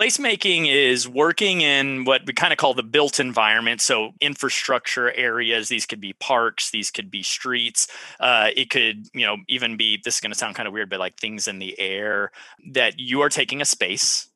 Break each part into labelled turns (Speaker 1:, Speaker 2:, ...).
Speaker 1: Placemaking is working in what we kind of call the built environment. So, infrastructure areas, these could be parks, these could be streets. Uh, it could, you know, even be this is going to sound kind of weird, but like things in the air that you are taking a space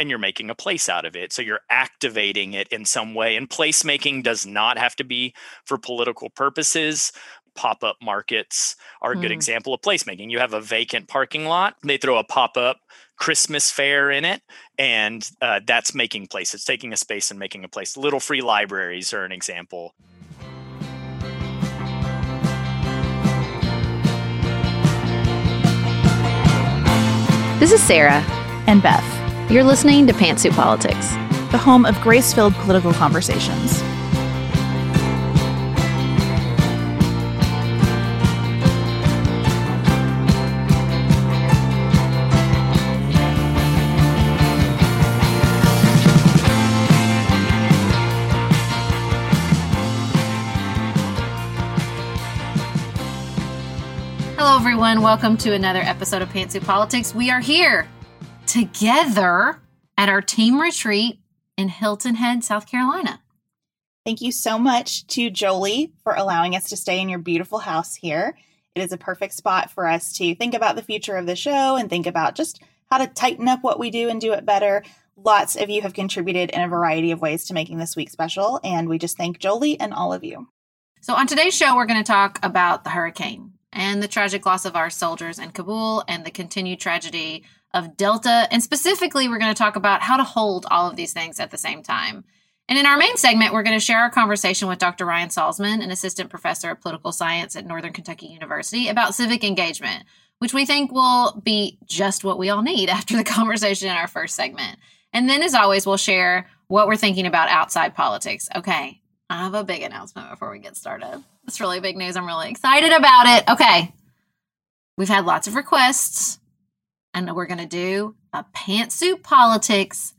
Speaker 1: and you're making a place out of it. So, you're activating it in some way. And placemaking does not have to be for political purposes pop-up markets are a good mm. example of placemaking. You have a vacant parking lot, they throw a pop-up Christmas fair in it, and uh, that's making place. It's taking a space and making a place. Little free libraries are an example.
Speaker 2: This is Sarah
Speaker 3: and Beth.
Speaker 2: You're listening to Pantsuit Politics,
Speaker 3: the home of grace-filled political conversations.
Speaker 2: Everyone. Welcome to another episode of Pantsuit Politics. We are here together at our team retreat in Hilton Head, South Carolina.
Speaker 4: Thank you so much to Jolie for allowing us to stay in your beautiful house here. It is a perfect spot for us to think about the future of the show and think about just how to tighten up what we do and do it better. Lots of you have contributed in a variety of ways to making this week special, and we just thank Jolie and all of you.
Speaker 2: So, on today's show, we're going to talk about the hurricane and the tragic loss of our soldiers in Kabul and the continued tragedy of Delta. And specifically, we're going to talk about how to hold all of these things at the same time. And in our main segment, we're going to share our conversation with Dr. Ryan Salzman, an assistant professor of political science at Northern Kentucky University, about civic engagement, which we think will be just what we all need after the conversation in our first segment. And then, as always, we'll share what we're thinking about outside politics. Okay, I have a big announcement before we get started. It's really big news. I'm really excited about it. Okay. We've had lots of requests, and we're going to do a pantsuit politics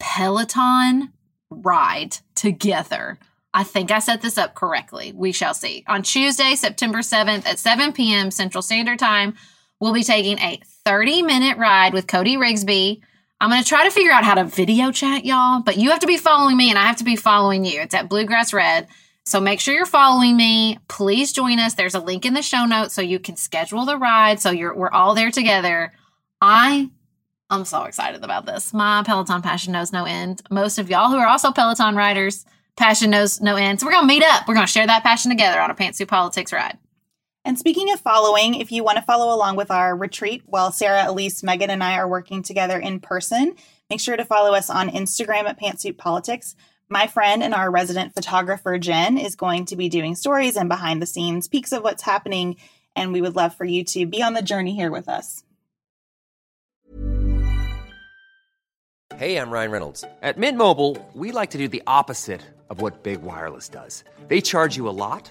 Speaker 2: Peloton ride together. I think I set this up correctly. We shall see. On Tuesday, September 7th at 7 p.m. Central Standard Time, we'll be taking a 30 minute ride with Cody Rigsby. I'm going to try to figure out how to video chat y'all, but you have to be following me and I have to be following you. It's at Bluegrass Red. So make sure you're following me. Please join us. There's a link in the show notes so you can schedule the ride so you're we're all there together. I I'm so excited about this. My Peloton passion knows no end. Most of y'all who are also Peloton riders, passion knows no end. So we're gonna meet up. We're gonna share that passion together on a pantsuit politics ride.
Speaker 4: And speaking of following, if you want to follow along with our retreat while Sarah, Elise, Megan, and I are working together in person, make sure to follow us on Instagram at Pantsuit Politics my friend and our resident photographer, Jen, is going to be doing stories and behind the scenes peeks of what's happening. And we would love for you to be on the journey here with us.
Speaker 5: Hey, I'm Ryan Reynolds. At Mint Mobile, we like to do the opposite of what Big Wireless does. They charge you a lot,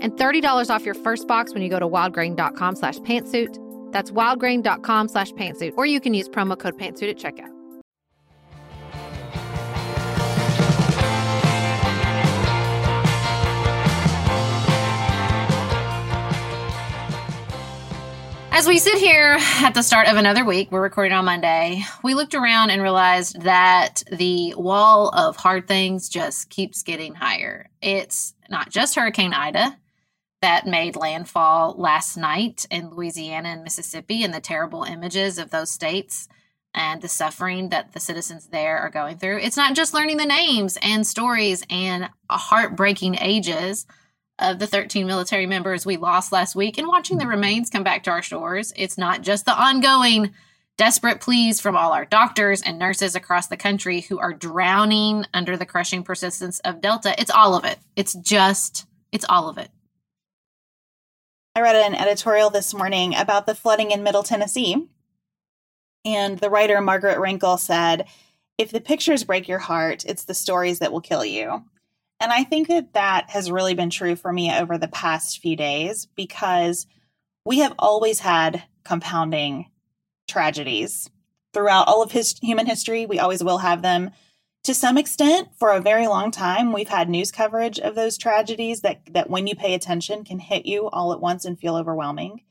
Speaker 6: and $30 off your first box when you go to wildgrain.com slash pantsuit. That's wildgrain.com slash pantsuit, or you can use promo code pantsuit at checkout.
Speaker 2: As we sit here at the start of another week, we're recording on Monday, we looked around and realized that the wall of hard things just keeps getting higher. It's not just Hurricane Ida that made landfall last night in Louisiana and Mississippi, and the terrible images of those states and the suffering that the citizens there are going through. It's not just learning the names and stories and heartbreaking ages of the 13 military members we lost last week and watching the remains come back to our shores. It's not just the ongoing desperate pleas from all our doctors and nurses across the country who are drowning under the crushing persistence of Delta. It's all of it. It's just, it's all of it.
Speaker 4: I read an editorial this morning about the flooding in Middle Tennessee. And the writer Margaret Renkl said, If the pictures break your heart, it's the stories that will kill you. And I think that that has really been true for me over the past few days because we have always had compounding tragedies throughout all of his human history. We always will have them. To some extent, for a very long time, we've had news coverage of those tragedies that, that when you pay attention can hit you all at once and feel overwhelming.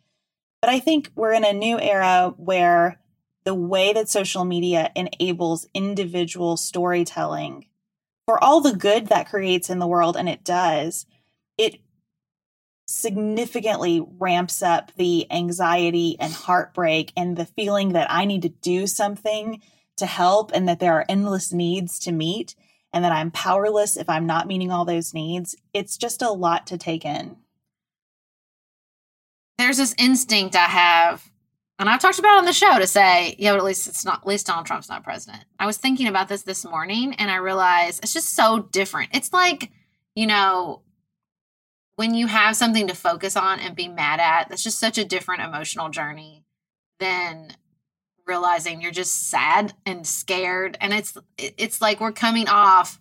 Speaker 4: But I think we're in a new era where the way that social media enables individual storytelling for all the good that creates in the world, and it does, it significantly ramps up the anxiety and heartbreak and the feeling that I need to do something to help and that there are endless needs to meet and that I'm powerless if I'm not meeting all those needs. It's just a lot to take in.
Speaker 2: There's this instinct I have and I've talked about on the show to say, yeah, but at least it's not, at least Donald Trump's not president. I was thinking about this this morning and I realized it's just so different. It's like, you know, when you have something to focus on and be mad at, that's just such a different emotional journey than realizing you're just sad and scared. And it's, it's like we're coming off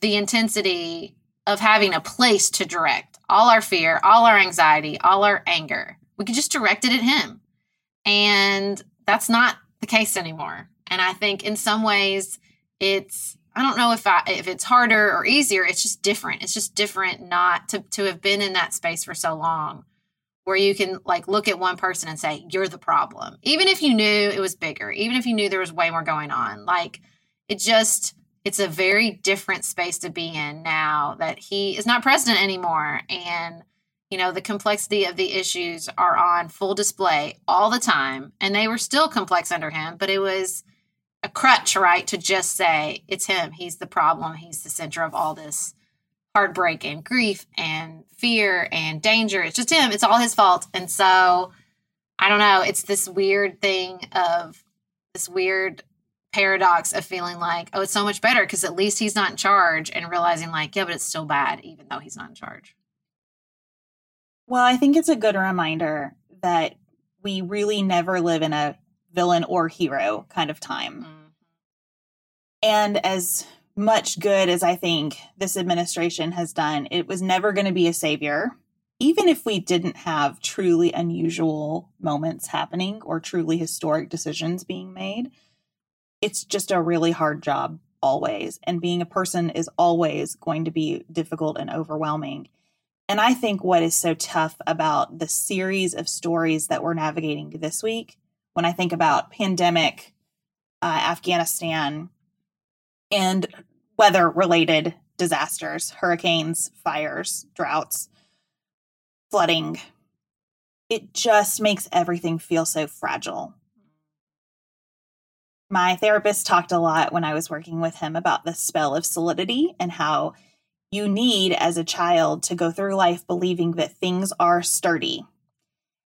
Speaker 2: the intensity of having a place to direct all our fear, all our anxiety, all our anger. We could just direct it at him and that's not the case anymore. And I think in some ways it's I don't know if I if it's harder or easier, it's just different. It's just different not to to have been in that space for so long where you can like look at one person and say you're the problem. Even if you knew it was bigger, even if you knew there was way more going on. Like it just it's a very different space to be in now that he is not president anymore and you know the complexity of the issues are on full display all the time and they were still complex under him but it was a crutch right to just say it's him he's the problem he's the center of all this heartbreak and grief and fear and danger. It's just him. It's all his fault. And so i don't know. It's this weird thing of this weird paradox of feeling like oh it's so much better because at least he's not in charge and realizing like yeah but it's still bad even though he's not in charge.
Speaker 4: Well, I think it's a good reminder that we really never live in a villain or hero kind of time. Mm-hmm. And as much good as I think this administration has done, it was never going to be a savior. Even if we didn't have truly unusual moments happening or truly historic decisions being made, it's just a really hard job always. And being a person is always going to be difficult and overwhelming. And I think what is so tough about the series of stories that we're navigating this week, when I think about pandemic, uh, Afghanistan, and weather related disasters, hurricanes, fires, droughts, flooding. It just makes everything feel so fragile. My therapist talked a lot when I was working with him about the spell of solidity and how you need as a child to go through life believing that things are sturdy.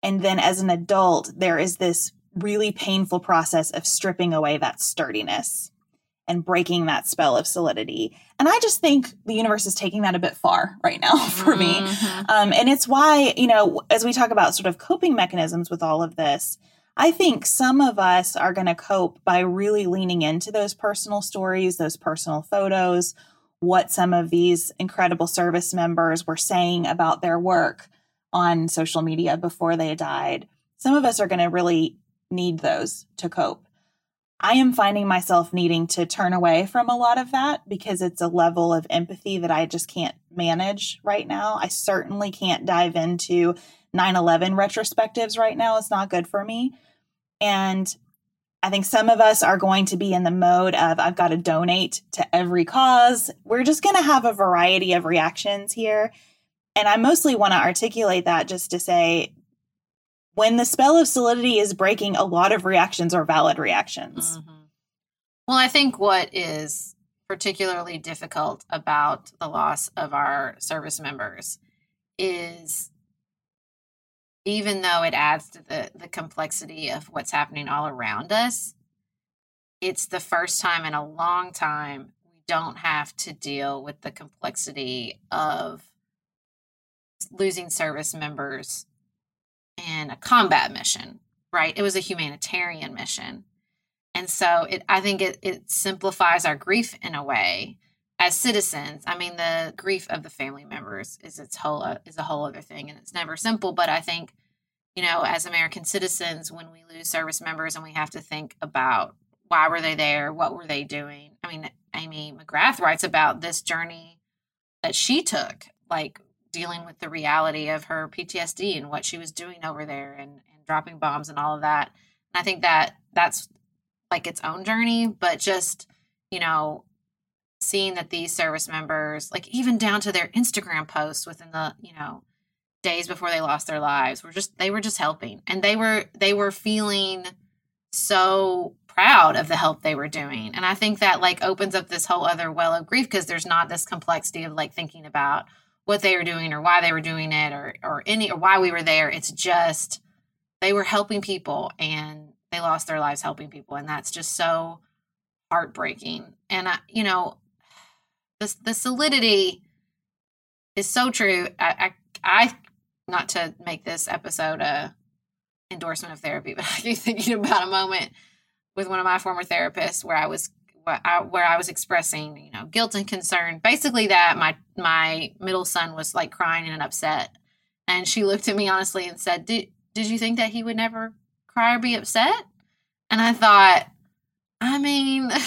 Speaker 4: And then as an adult, there is this really painful process of stripping away that sturdiness and breaking that spell of solidity. And I just think the universe is taking that a bit far right now for me.
Speaker 2: Mm-hmm.
Speaker 4: Um, and it's why, you know, as we talk about sort of coping mechanisms with all of this, I think some of us are going to cope by really leaning into those personal stories, those personal photos, what some of these incredible service members were saying about their work on social media before they died. Some of us are going to really need those to cope. I am finding myself needing to turn away from a lot of that because it's a level of empathy that I just can't manage right now. I certainly can't dive into 9 11 retrospectives right now. It's not good for me. And I think some of us are going to be in the mode of I've got to donate to every cause. We're just going to have a variety of reactions here. And I mostly want to articulate that just to say when the spell of solidity is breaking, a lot of reactions are valid reactions.
Speaker 2: Mhm. Well, I think what is particularly difficult about the loss of our service members is even though it adds to the, the complexity of what's happening all around us, it's the first time in a long time we don't have to deal with the complexity of losing service members in a combat mission, right? It was a humanitarian mission. And so it I think it it simplifies our grief in a way as citizens. I mean the grief of the family members is its whole is a whole other thing and it's never simple, but I think you know, as American citizens when we lose service members and we have to think about why were they there? What were they doing? I mean, Amy McGrath writes about this journey that she took, like dealing with the reality of her PTSD and what she was doing over there and, and dropping bombs and all of that. And I think that that's like its own journey, but just, you know, seeing that these service members, like even down to their Instagram posts within the, you know, days before they lost their lives, were just they were just helping. And they were they were feeling so proud of the help they were doing. And I think that like opens up this whole other well of grief because there's not this complexity of like thinking about what they were doing or why they were doing it or or any or why we were there. It's just they were helping people and they lost their lives helping people and that's just so heartbreaking. And I you know the the solidity is so true. I I, I not to make this episode a endorsement of therapy, but I keep thinking about a moment with one of my former therapists where I was where I was expressing, you know, guilt and concern, basically that my my middle son was like crying and upset, and she looked at me honestly and said, "Did did you think that he would never cry or be upset?" And I thought, I mean.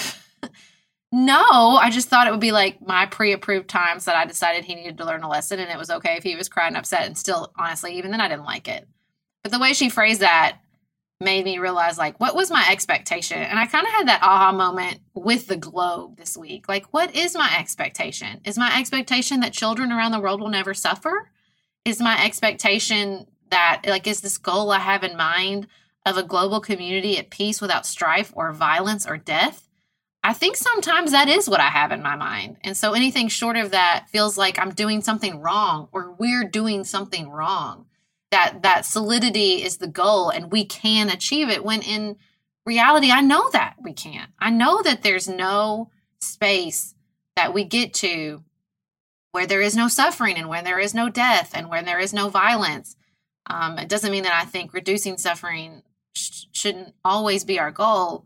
Speaker 2: No, I just thought it would be like my pre-approved times that I decided he needed to learn a lesson and it was okay if he was crying upset and still honestly even then I didn't like it. But the way she phrased that made me realize like what was my expectation? And I kind of had that aha moment with the globe this week. Like what is my expectation? Is my expectation that children around the world will never suffer? Is my expectation that like is this goal I have in mind of a global community at peace without strife or violence or death? I think sometimes that is what I have in my mind. And so anything short of that feels like I'm doing something wrong or we're doing something wrong. That that solidity is the goal and we can achieve it when in reality I know that we can't. I know that there's no space that we get to where there is no suffering and where there is no death and where there is no violence. Um, it doesn't mean that I think reducing suffering sh- shouldn't always be our goal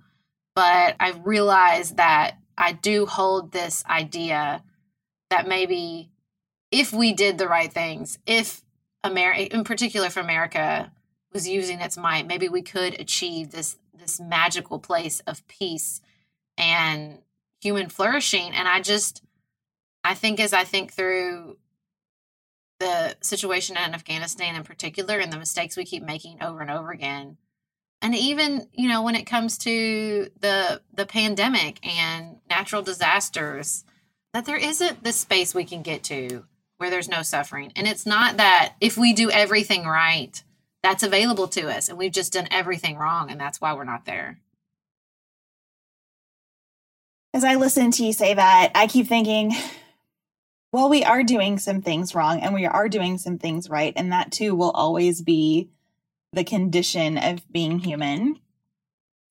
Speaker 2: but I realize that I do hold this idea that maybe if we did the right things, if America, in particular if America was using its might, maybe we could achieve this this magical place of peace and human flourishing. And I just, I think as I think through the situation in Afghanistan in particular and the mistakes we keep making over and over again, and even you know when it comes to the the pandemic and natural disasters that there isn't the space we can get to where there's no suffering. And it's not that if we do everything right, that's available to us and we've just done everything wrong and that's why we're not there.
Speaker 4: As I listen to you say that, I keep thinking, well, we are doing some things wrong and we are doing some things right. And that too will always be the condition of being human.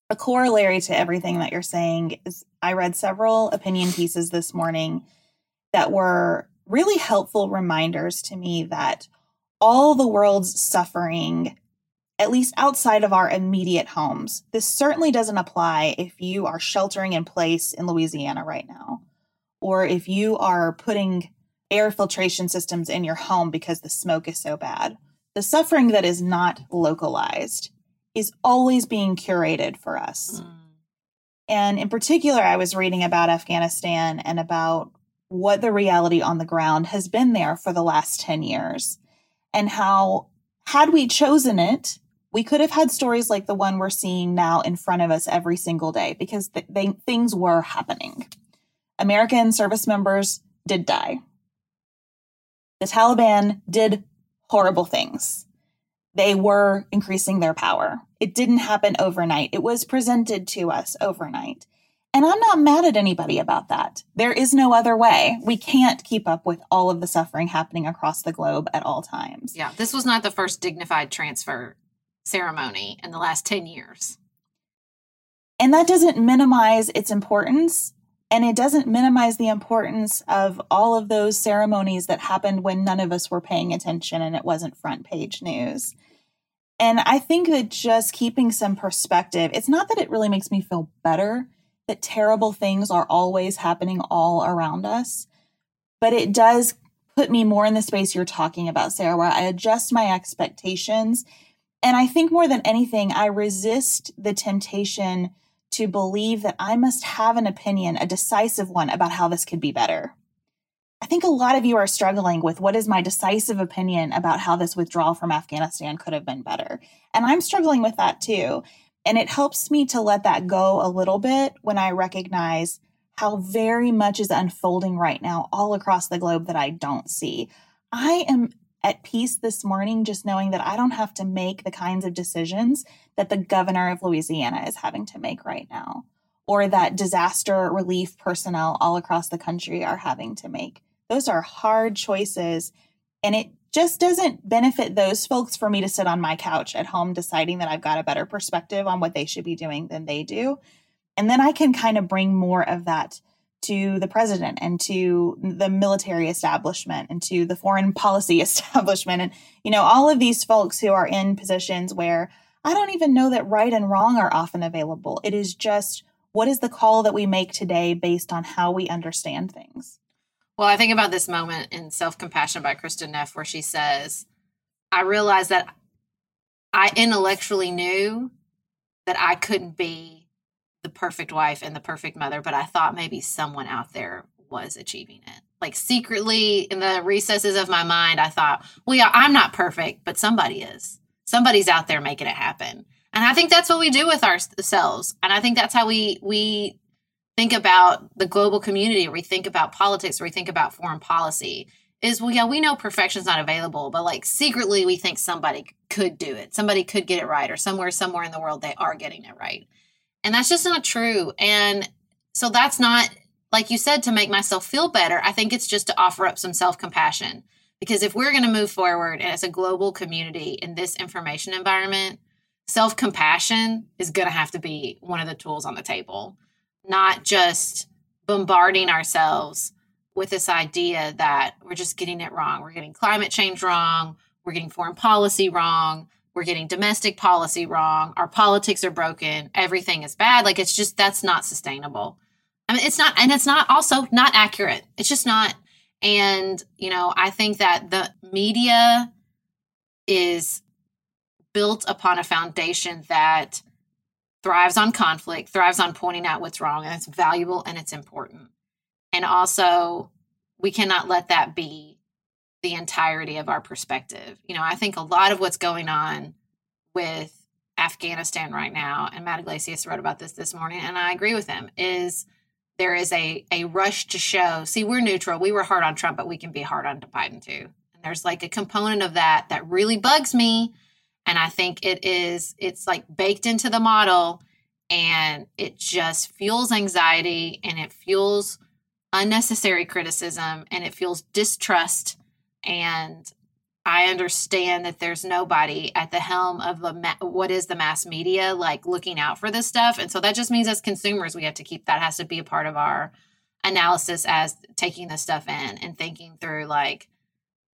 Speaker 4: A corollary to everything that you're saying is I read several opinion pieces this morning that were really helpful reminders to me that all the world's suffering at least outside of our immediate homes. This certainly doesn't apply if you are sheltering in place in Louisiana right now, or if you are putting air filtration systems in your home because the smoke is so bad. The suffering that is not localized is always being curated for us. Mm. And in particular, I was reading about Afghanistan and about what the reality on the ground has been there for the last 10 years and how, had we chosen it, we could have had stories like the one we're seeing now in front of us every single day because th- they, things were happening. American service members did die. The Taliban did horrible things. They were increasing their power. It didn't happen overnight. It was presented to us overnight. And I'm not mad at anybody about that. There is no other way. We can't keep up with all of the suffering happening across the globe at all times.
Speaker 2: Yeah, this was not the first dignified transfer ceremony in the last 10 years.
Speaker 4: And that doesn't minimize its importance. And it doesn't minimize the importance of all of those ceremonies that happened when none of us were paying attention and it wasn't front page news. And I think that just keeping some perspective, it's not that it really makes me feel better that terrible things are always happening all around us, but it does put me more in the space you're talking about, Sarah, where I adjust my expectations and I think more than anything, I resist the temptation to believe that I must have an opinion, a decisive one about how this could be better. I think a lot of you are struggling with what is my decisive opinion about how this withdrawal from Afghanistan could have been better. And I'm struggling with that too. And it helps me to let that go a little bit when I recognize how very much is unfolding right now all across the globe that I don't see. I am at peace this morning just knowing that I don't have to make the kinds of decisions that the governor of Louisiana is having to make right now, or that disaster relief personnel all across the country are having to make. Those are hard choices. And it just doesn't benefit those folks for me to sit on my couch at home deciding that I've got a better perspective on what they should be doing than they do. And then I can kind of bring more of that to the president and to the military establishment and to the foreign policy establishment. And you know all of these folks who are in positions where i don't even know that right and wrong are often available. It is just what is the call that we make today based on how we understand things
Speaker 2: well i think about this moment in self-compassion by kristin neff where she says i realized that i intellectually knew that i couldn't be the perfect wife and the perfect mother, but I thought maybe someone out there was achieving it. Like secretly in the recesses of my mind, I thought, well, yeah, I'm not perfect, but somebody is. Somebody's out there making it happen. And I think that's what we do with ourselves. And I think that's how we we think about the global community, or we think about politics, or we think about foreign policy. Is well, yeah, we know perfection's not available, but like secretly we think somebody could do it. Somebody could get it right, or somewhere, somewhere in the world they are getting it right. And that's just not true. And so that's not, like you said, to make myself feel better. I think it's just to offer up some self compassion. Because if we're going to move forward and as a global community in this information environment, self compassion is going to have to be one of the tools on the table, not just bombarding ourselves with this idea that we're just getting it wrong. We're getting climate change wrong. We're getting foreign policy wrong we're getting domestic policy wrong, our politics are broken, everything is bad. Like it's just that's not sustainable. I mean, it's not, and it's not also not accurate. It's just not. And, you know, I think that the media is built upon a foundation that thrives on conflict, thrives on pointing out what's wrong, and it's valuable and it's important. And also, we cannot let that be the entirety of our perspective. You know, I think a lot of what's going on with Afghanistan right now, and Matt Yglesias wrote about this this morning, and I agree with him, is there is a a rush to show. See, we're neutral. We were hard on Trump, but we can be hard on Biden too. And there's like a component of that that really bugs me, and I think it is it's like baked into the model, and it just fuels anxiety and it fuels unnecessary criticism and it fuels distrust and I understand that there's nobody at the helm of the ma- what is the mass media like looking out for this stuff, and so that just means as consumers we have to keep that has to be a part of our analysis as taking this stuff in and thinking through like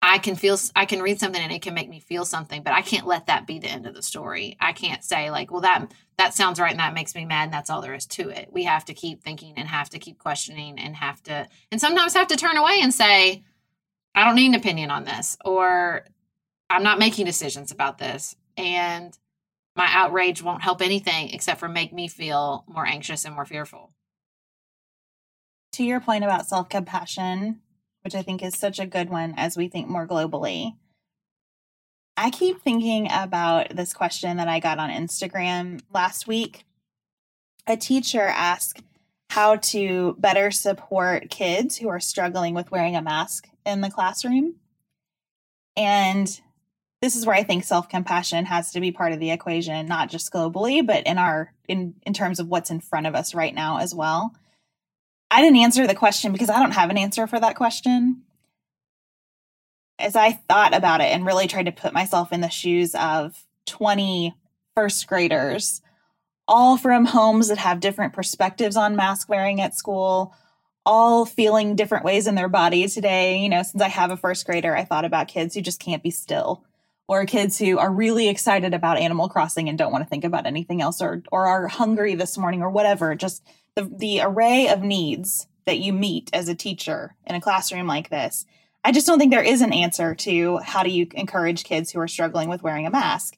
Speaker 2: I can feel I can read something and it can make me feel something, but I can't let that be the end of the story. I can't say like, well that that sounds right and that makes me mad and that's all there is to it. We have to keep thinking and have to keep questioning and have to and sometimes have to turn away and say I don't need an opinion on this, or I'm not making decisions about this. And my outrage won't help anything except for make me feel more anxious and more fearful.
Speaker 4: To your point about self compassion, which I think is such a good one as we think more globally, I keep thinking about this question that I got on Instagram last week. A teacher asked how to better support kids who are struggling with wearing a mask in the classroom. And this is where I think self-compassion has to be part of the equation, not just globally, but in our in in terms of what's in front of us right now as well. I didn't answer the question because I don't have an answer for that question. As I thought about it and really tried to put myself in the shoes of 20 first graders, all from homes that have different perspectives on mask wearing at school, all feeling different ways in their body today. You know, since I have a first grader, I thought about kids who just can't be still or kids who are really excited about Animal Crossing and don't want to think about anything else or or are hungry this morning or whatever. Just the the array of needs that you meet as a teacher in a classroom like this. I just don't think there is an answer to how do you encourage kids who are struggling with wearing a mask.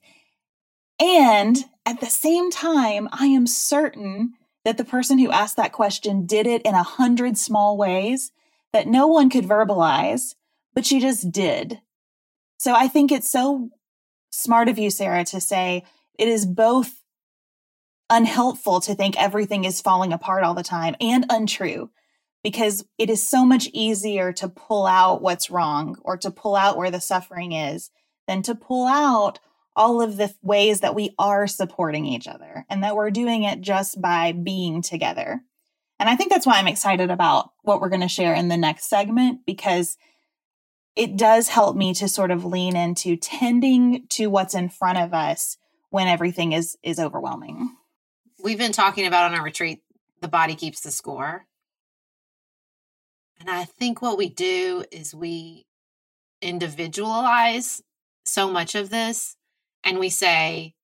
Speaker 4: And at the same time, I am certain that the person who asked that question did it in a hundred small ways that no one could verbalize, but she just did. So I think it's so smart of you, Sarah, to say it is both unhelpful to think everything is falling apart all the time and untrue because it is so much easier to pull out what's wrong or to pull out where the suffering is than to pull out all of the ways that we are supporting each other and that we're doing it just by being together. And I think that's why I'm excited about what we're going to share in the next segment because it does help me to sort of lean into tending to what's in front of us when everything is is overwhelming.
Speaker 2: We've been talking about on our retreat the body keeps the score. And I think what we do is we individualize so much of this and we say,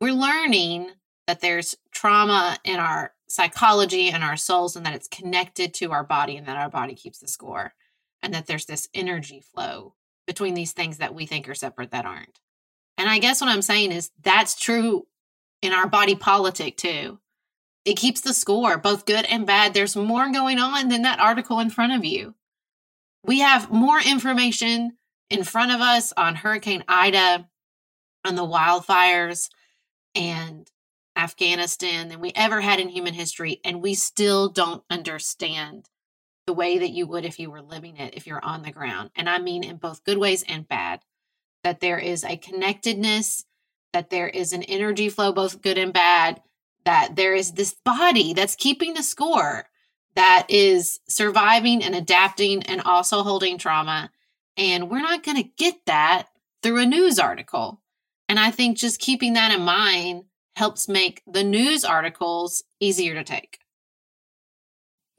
Speaker 2: we're learning that there's trauma in our psychology and our souls and that it's connected to our body and that our body keeps the score and that there's this energy flow between these things that we think are separate that aren't. And I guess what I'm saying is that's true in our body politic too. It keeps the score, both good and bad. There's more going on than that article in front of you. We have more information in front of us on Hurricane Ida on the wildfires and Afghanistan than we ever had in human history. And we still don't understand the way that you would if you were living it, if you're on the ground. And I mean in both good ways and bad, that there is a connectedness, that there is an energy flow, both good and bad, that there is this body that's keeping the score, that is surviving and adapting and also holding trauma. And we're not going to get that through a news article. And I think just keeping that in mind helps make the news articles easier to take.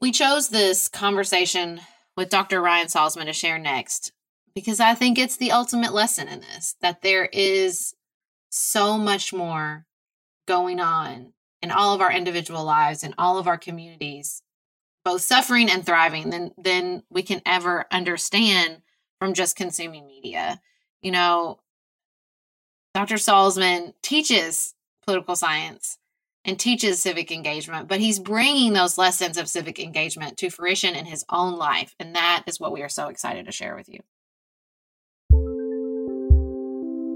Speaker 2: We chose this conversation with Dr. Ryan Salzman to share next because I think it's the ultimate lesson in this that there is so much more going on in all of our individual lives and all of our communities, both suffering and thriving, than, than we can ever understand from just consuming media. You know, Dr. Salzman teaches political science and teaches civic engagement, but he's bringing those lessons of civic engagement to fruition in his own life. And that is what we are so excited to share with you.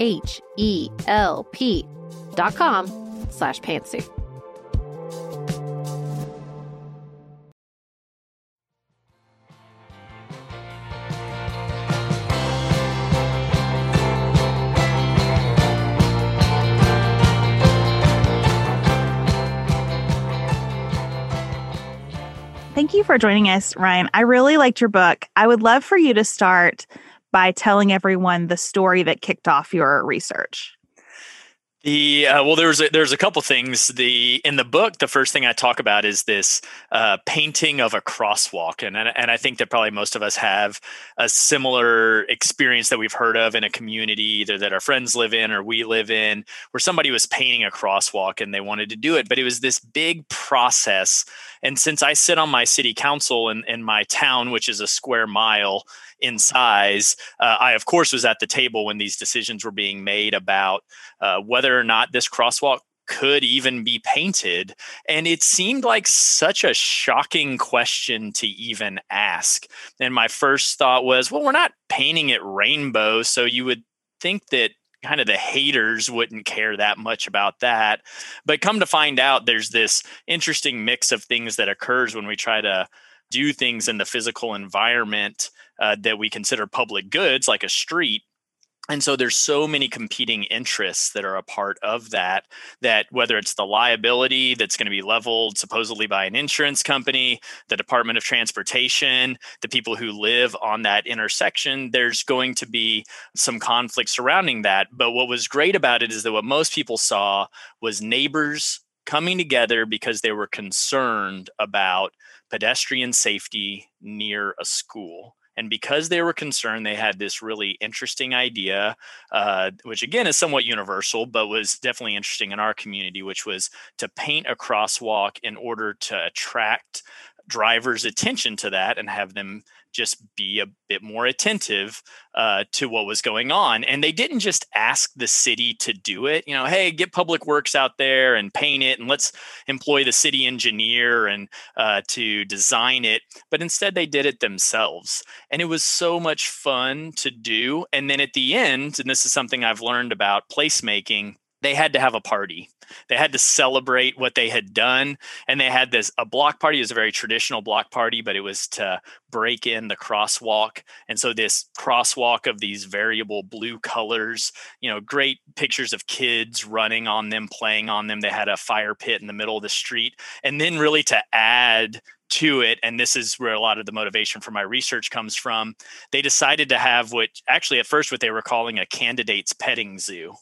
Speaker 2: H-E-L-P dot com slash pantsuit.
Speaker 4: Thank you for joining us, Ryan. I really liked your book. I would love for you to start by telling everyone the story that kicked off your research.
Speaker 1: The uh, well, there's a, there's a couple things. The in the book, the first thing I talk about is this uh, painting of a crosswalk, and and I think that probably most of us have a similar experience that we've heard of in a community, either that our friends live in or we live in, where somebody was painting a crosswalk and they wanted to do it, but it was this big process. And since I sit on my city council in, in my town, which is a square mile, in size. Uh, I, of course, was at the table when these decisions were being made about uh, whether or not this crosswalk could even be painted. And it seemed like such a shocking question to even ask. And my first thought was, well, we're not painting it rainbow. So you would think that kind of the haters wouldn't care that much about that. But come to find out, there's this interesting mix of things that occurs when we try to do things in the physical environment uh, that we consider public goods, like a street. And so there's so many competing interests that are a part of that that whether it's the liability that's going to be leveled supposedly by an insurance company the department of transportation the people who live on that intersection there's going to be some conflict surrounding that. But what was great about it is that what most people saw was neighbors coming together because they were concerned about pedestrian safety near a school and because they were concerned, they had this really interesting idea, uh, which again is somewhat universal, but was definitely interesting in our community, which was to paint a crosswalk in order to attract drivers' attention to that and have them just be a bit more attentive uh, to what was going on. And they didn't just ask the city to do it, you know, hey, get public works out there and paint it and let's employ the city engineer and uh, to design it. But instead, they did it themselves. And it was so much fun to do. And then at the end, and this is something I've learned about placemaking they had to have a party. They had to celebrate what they had done. And they had this a block party. Was a very traditional block party, but it was to break in the crosswalk. And so this crosswalk of these variable blue colors, you know, great pictures of kids running on them, playing on them. They had a fire pit in the middle of the street. And then really to add to it and this is where a lot of the motivation for my research comes from they decided to have what actually at first what they were calling a candidates petting zoo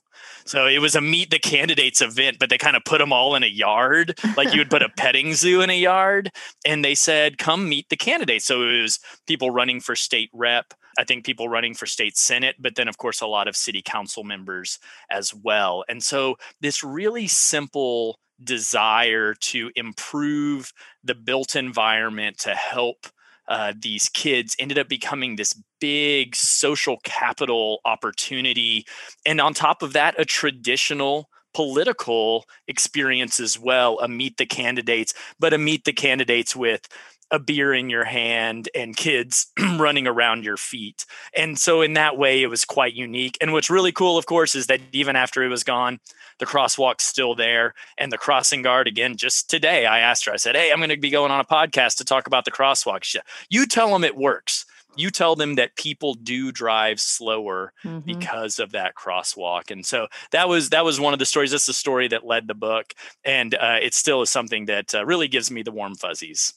Speaker 1: so it was a meet the candidates event, but they kind of put them all in a yard, like you would put a petting zoo in a yard. And they said, come meet the candidates. So it was people running for state rep. I think people running for state senate, but then, of course, a lot of city council members as well. And so, this really simple desire to improve the built environment to help uh, these kids ended up becoming this big social capital opportunity. And on top of that, a traditional political experience as well a meet the candidates but a meet the candidates with a beer in your hand and kids running around your feet. And so, in that way, it was quite unique. And what's really cool, of course, is that even after it was gone, the crosswalk's still there. And the crossing guard, again, just today, I asked her, I said, Hey, I'm going to be going on a podcast to talk about the crosswalk. She, you tell them it works. You tell them that people do drive slower mm-hmm. because of that crosswalk, and so that was that was one of the stories. That's the story that led the book, and uh, it still is something that uh, really gives me the warm fuzzies.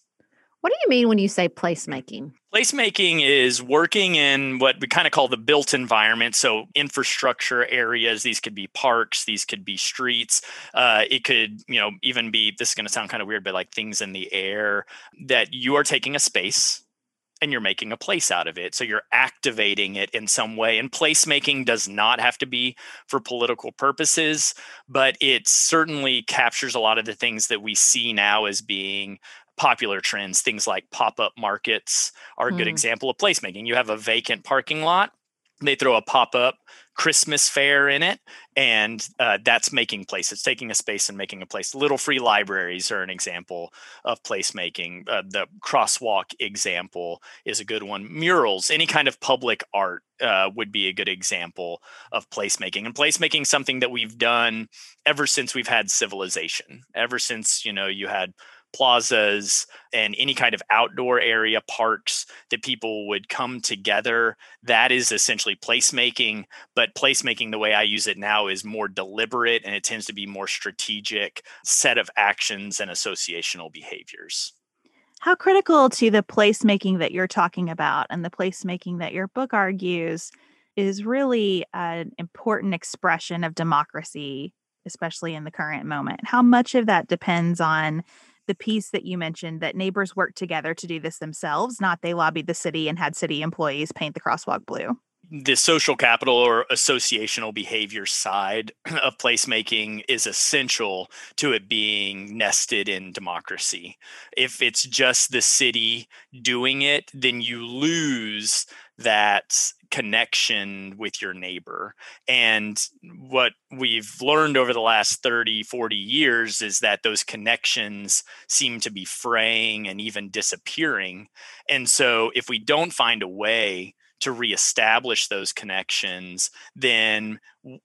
Speaker 6: What do you mean when you say placemaking?
Speaker 1: Placemaking is working in what we kind of call the built environment. So, infrastructure areas, these could be parks, these could be streets. Uh, it could, you know, even be this is going to sound kind of weird, but like things in the air that you are taking a space and you're making a place out of it. So you're activating it in some way. And placemaking does not have to be for political purposes, but it certainly captures a lot of the things that we see now as being popular trends. Things like pop up markets are a good mm. example of placemaking. You have a vacant parking lot, they throw a pop up Christmas fair in it, and uh, that's making place. It's taking a space and making a place. Little free libraries are an example of placemaking. Uh, the crosswalk example is a good one. Murals, any kind of public art uh, would be a good example of placemaking. And placemaking something that we've done ever since we've had civilization. Ever since you know you had plazas and any kind of outdoor area parks that people would come together that is essentially placemaking but placemaking the way i use it now is more deliberate and it tends to be more strategic set of actions and associational behaviors.
Speaker 3: How critical to the placemaking that you're talking about and the placemaking that your book argues is really an important expression of democracy especially in the current moment. How much of that depends on the piece that you mentioned that neighbors worked together to do this themselves, not they lobbied the city and had city employees paint the crosswalk blue
Speaker 1: the social capital or associational behavior side of placemaking is essential to it being nested in democracy. If it's just the city doing it, then you lose that connection with your neighbor. And what we've learned over the last 30, 40 years is that those connections seem to be fraying and even disappearing. And so if we don't find a way to reestablish those connections, then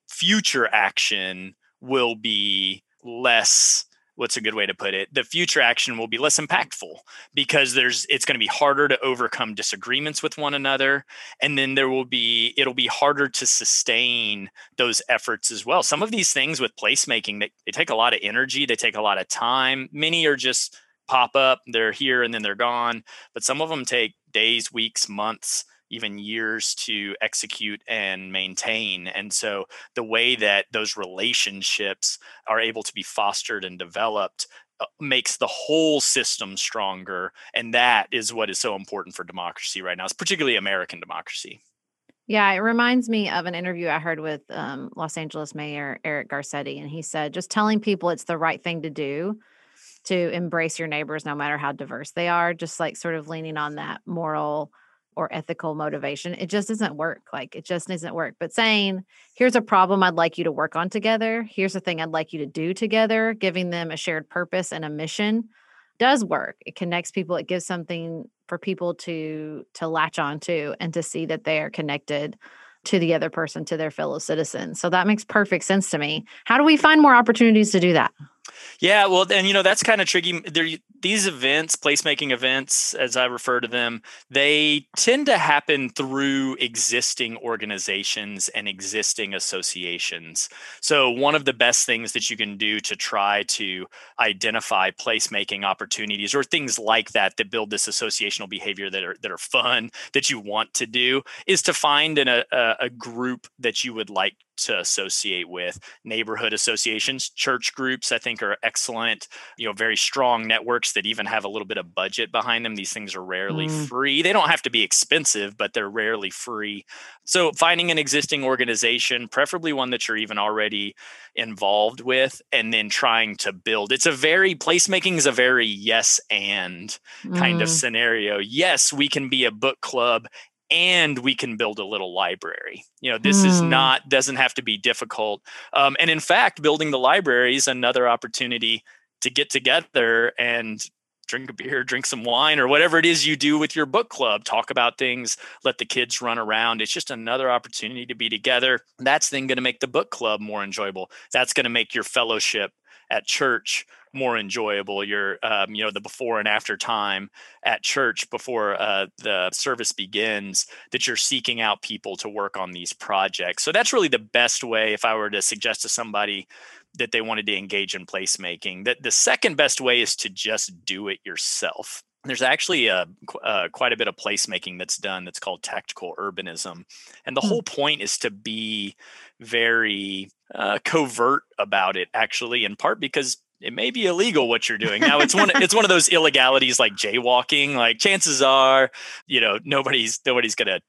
Speaker 1: future action will be less what's a good way to put it the future action will be less impactful because there's it's going to be harder to overcome disagreements with one another and then there will be it'll be harder to sustain those efforts as well. Some of these things with placemaking they, they take a lot of energy they take a lot of time. Many are just pop up they're here and then they're gone but some of them take days weeks months even years to execute and maintain. And so the way that those relationships are able to be fostered and developed uh, makes the whole system stronger. And that is what is so important for democracy right now, it's particularly American democracy.
Speaker 2: Yeah, it reminds me of an interview I heard with um, Los Angeles Mayor Eric Garcetti. And he said, just telling people it's the right thing to do to embrace your neighbors, no matter how diverse they are, just like sort of leaning on that moral or ethical motivation. It just doesn't work. Like it just doesn't work. But saying, here's a problem I'd like you to work on together. Here's a thing I'd like you to do together, giving them a shared purpose and a mission does work. It connects people. It gives something for people to to latch on to and to see that they are connected to the other person, to their fellow citizens. So that makes perfect sense to me. How do we find more opportunities to do that?
Speaker 1: Yeah, well, and you know that's kind of tricky. These events, placemaking events, as I refer to them, they tend to happen through existing organizations and existing associations. So one of the best things that you can do to try to identify placemaking opportunities or things like that that build this associational behavior that are that are fun that you want to do is to find in a, a, a group that you would like to associate with. Neighborhood associations church groups i think are excellent you know very strong networks that even have a little bit of budget behind them. These things are rarely mm. free. They don't have to be expensive but they're rarely free. So finding an existing organization preferably one that you're even already involved with and then trying to build. It's a very placemaking is a very yes and kind mm. of scenario. Yes we can be a book club and we can build a little library. You know, this mm. is hmm. not doesn't have to be difficult. Um, and in fact, building the library is another opportunity to get together and drink a beer, drink some wine, or whatever it is you do with your book club. Talk about things, let the kids run around. It's just another opportunity to be together. That's then going to make the book club more enjoyable. That's going to make your fellowship at church more enjoyable your um, you know the before and after time at church before uh, the service begins that you're seeking out people to work on these projects. So that's really the best way if i were to suggest to somebody that they wanted to engage in placemaking that the second best way is to just do it yourself there's actually a, uh, quite a bit of placemaking that's done that's called tactical urbanism and the mm. whole point is to be very uh, covert about it actually in part because it may be illegal what you're doing now it's one it's one of those illegalities like jaywalking like chances are you know nobody's nobody's gonna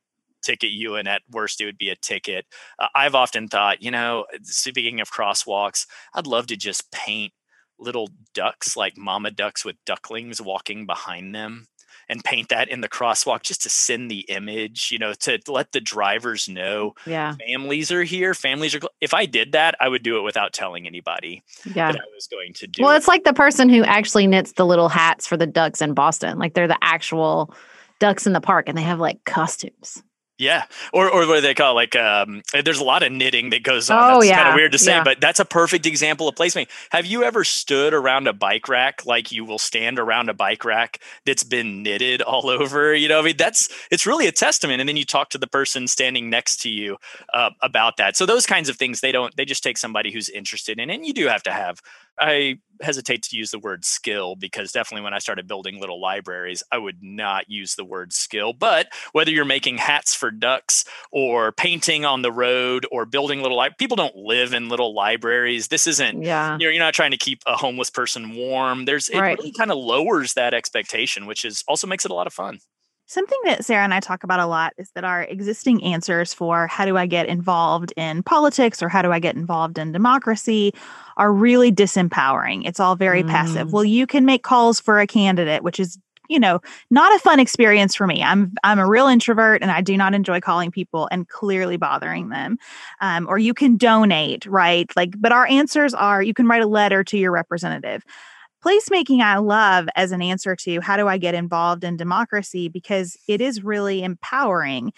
Speaker 1: ticket you and at worst it would be a ticket uh, i've often thought you know speaking of crosswalks i'd love to just paint little ducks like mama ducks with ducklings walking behind them and paint that in the crosswalk just to send the image, you know, to let the drivers know
Speaker 2: yeah.
Speaker 1: families are here. Families are, if I did that, I would do it without telling anybody yeah. that I was going to do
Speaker 2: Well,
Speaker 1: it.
Speaker 2: it's like the person who actually knits the little hats for the ducks in Boston. Like they're the actual ducks in the park and they have like costumes.
Speaker 1: Yeah, or or what do they call it? like um, there's a lot of knitting that goes on.
Speaker 2: Oh,
Speaker 1: that's
Speaker 2: yeah.
Speaker 1: kind of weird to say,
Speaker 2: yeah.
Speaker 1: but that's a perfect example of placement. Have you ever stood around a bike rack like you will stand around a bike rack that's been knitted all over? You know, I mean, that's it's really a testament. And then you talk to the person standing next to you uh, about that. So those kinds of things, they don't. They just take somebody who's interested in, it. and you do have to have I hesitate to use the word skill because definitely when I started building little libraries, I would not use the word skill. But whether you're making hats for ducks or painting on the road or building little li- people don't live in little libraries. This isn't
Speaker 2: yeah.
Speaker 1: you're, you're not trying to keep a homeless person warm. There's it
Speaker 2: right.
Speaker 1: really kind of lowers that expectation, which is also makes it a lot of fun.
Speaker 4: Something that Sarah and I talk about a lot is that our existing answers for how do I get involved in politics or how do I get involved in democracy are really disempowering. It's all very mm. passive. Well, you can make calls for a candidate, which is you know not a fun experience for me i'm i'm a real introvert and i do not enjoy calling people and clearly bothering them um, or you can donate right like but our answers are you can write a letter to your representative placemaking I love as an answer to how do I get involved in democracy because it is really empowering.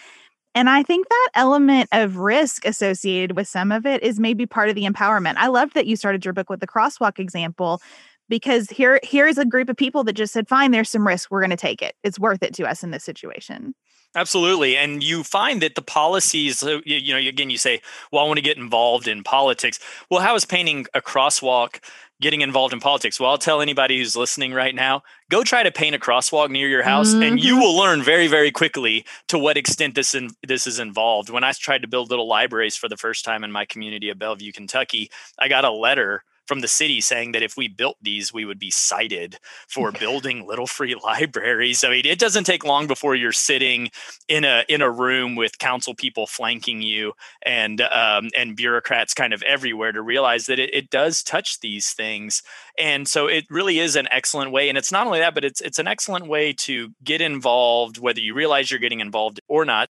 Speaker 4: And I think that element of risk associated with some of it is maybe part of the empowerment. I loved that you started your book with the crosswalk example because here here's a group of people that just said fine there's some risk we're going to take it it's worth it to us in this situation
Speaker 1: Absolutely. And you find that the policies, you, you, know, again, you say, well, I want to get involved in politics. Well, how is painting a crosswalk getting involved in politics? Well, I'll tell anybody who's listening right now go try to paint a crosswalk near your house, mm-hmm. and you mm-hmm. will learn very, very quickly to what extent this, in, this is involved. When I tried to build little libraries for the first time in my community of Bellevue, Kentucky, I got a letter from the city saying that if we built these, we would be cited for building little free libraries. I mean, it doesn't take long before you're sitting in a in a room with council people flanking you and um, and bureaucrats kind of everywhere to realize that it, it does touch these things. And so it really is an excellent way. And it's not only that, but it's it's an excellent way to get involved, whether you realize you're getting involved or not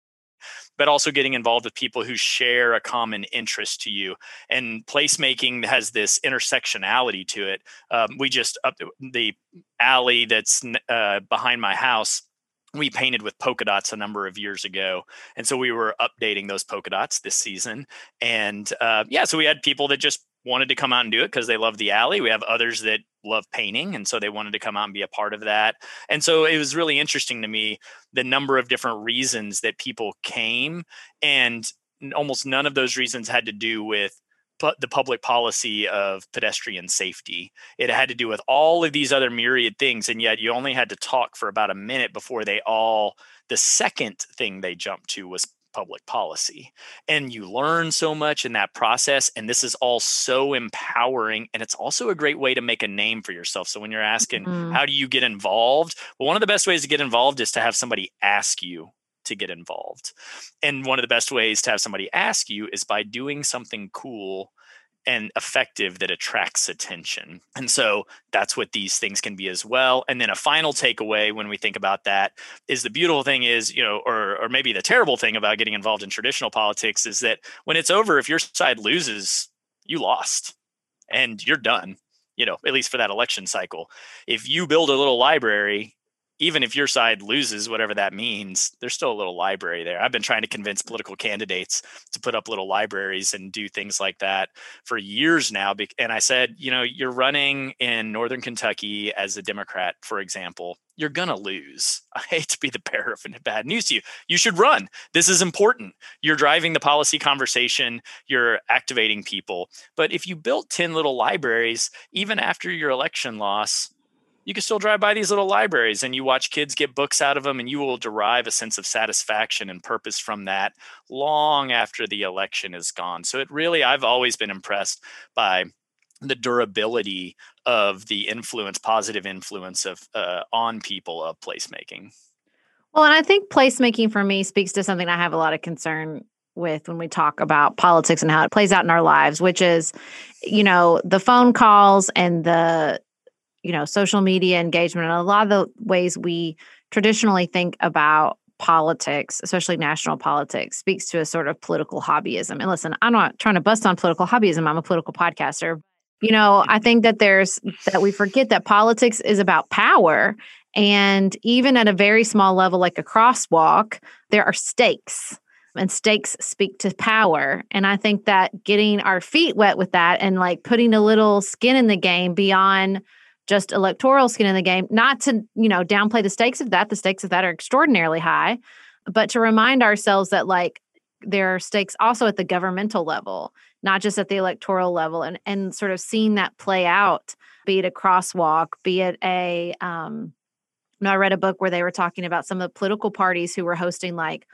Speaker 1: but also getting involved with people who share a common interest to you. And placemaking has this intersectionality to it. Um, we just up the alley that's uh, behind my house we painted with polka dots a number of years ago and so we were updating those polka dots this season and uh, yeah so we had people that just wanted to come out and do it because they love the alley. We have others that love painting and so they wanted to come out and be a part of that. And so it was really interesting to me the number of different reasons that people came and almost none of those reasons had to do with the public policy of pedestrian safety. It had to do with all of these other myriad things and yet you only had to talk for about a minute before they all the second thing they jumped to was public policy. And you learn so much in that process. And this is all so empowering. And it's also a great way to make a name for yourself. So when you're asking, mm-hmm. how do you get involved? Well, one of the best ways to get involved is to have somebody ask you to get involved. And one of the best ways to have somebody ask you is by doing something cool and effective that attracts attention. And so that's what these things can be as well. And then a final takeaway when we think about that is the beautiful thing is, you know, or or maybe the terrible thing about getting involved in traditional politics is that when it's over, if your side loses, you lost and you're done. You know, at least for that election cycle. If you build a little library even if your side loses, whatever that means, there's still a little library there. I've been trying to convince political candidates to put up little libraries and do things like that for years now. And I said, you know, you're running in Northern Kentucky as a Democrat, for example, you're going to lose. I hate to be the bearer of bad news to you. You should run. This is important. You're driving the policy conversation, you're activating people. But if you built 10 little libraries, even after your election loss, you can still drive by these little libraries and you watch kids get books out of them and you will derive a sense of satisfaction and purpose from that long after the election is gone. So it really i've always been impressed by the durability of the influence positive influence of uh, on people of placemaking.
Speaker 2: Well and i think placemaking for me speaks to something i have a lot of concern with when we talk about politics and how it plays out in our lives which is you know the phone calls and the you know social media engagement and a lot of the ways we traditionally think about politics especially national politics speaks to a sort of political hobbyism. And listen i'm not trying to bust on political hobbyism. I'm a political podcaster. You know i think that there's that we forget that politics is about power. And even at a very small level like a crosswalk there are stakes and stakes speak to power. And i think that getting our feet wet with that and like putting a little skin in the game beyond just electoral skin in the game, not to, you know, downplay the stakes of that. The stakes of that are extraordinarily high, but to remind ourselves that like there are stakes also at the governmental level, not just at the electoral level. And and sort of seeing that play out, be it a crosswalk, be it a um you know, I read a book where they were talking about some of the political parties who were hosting like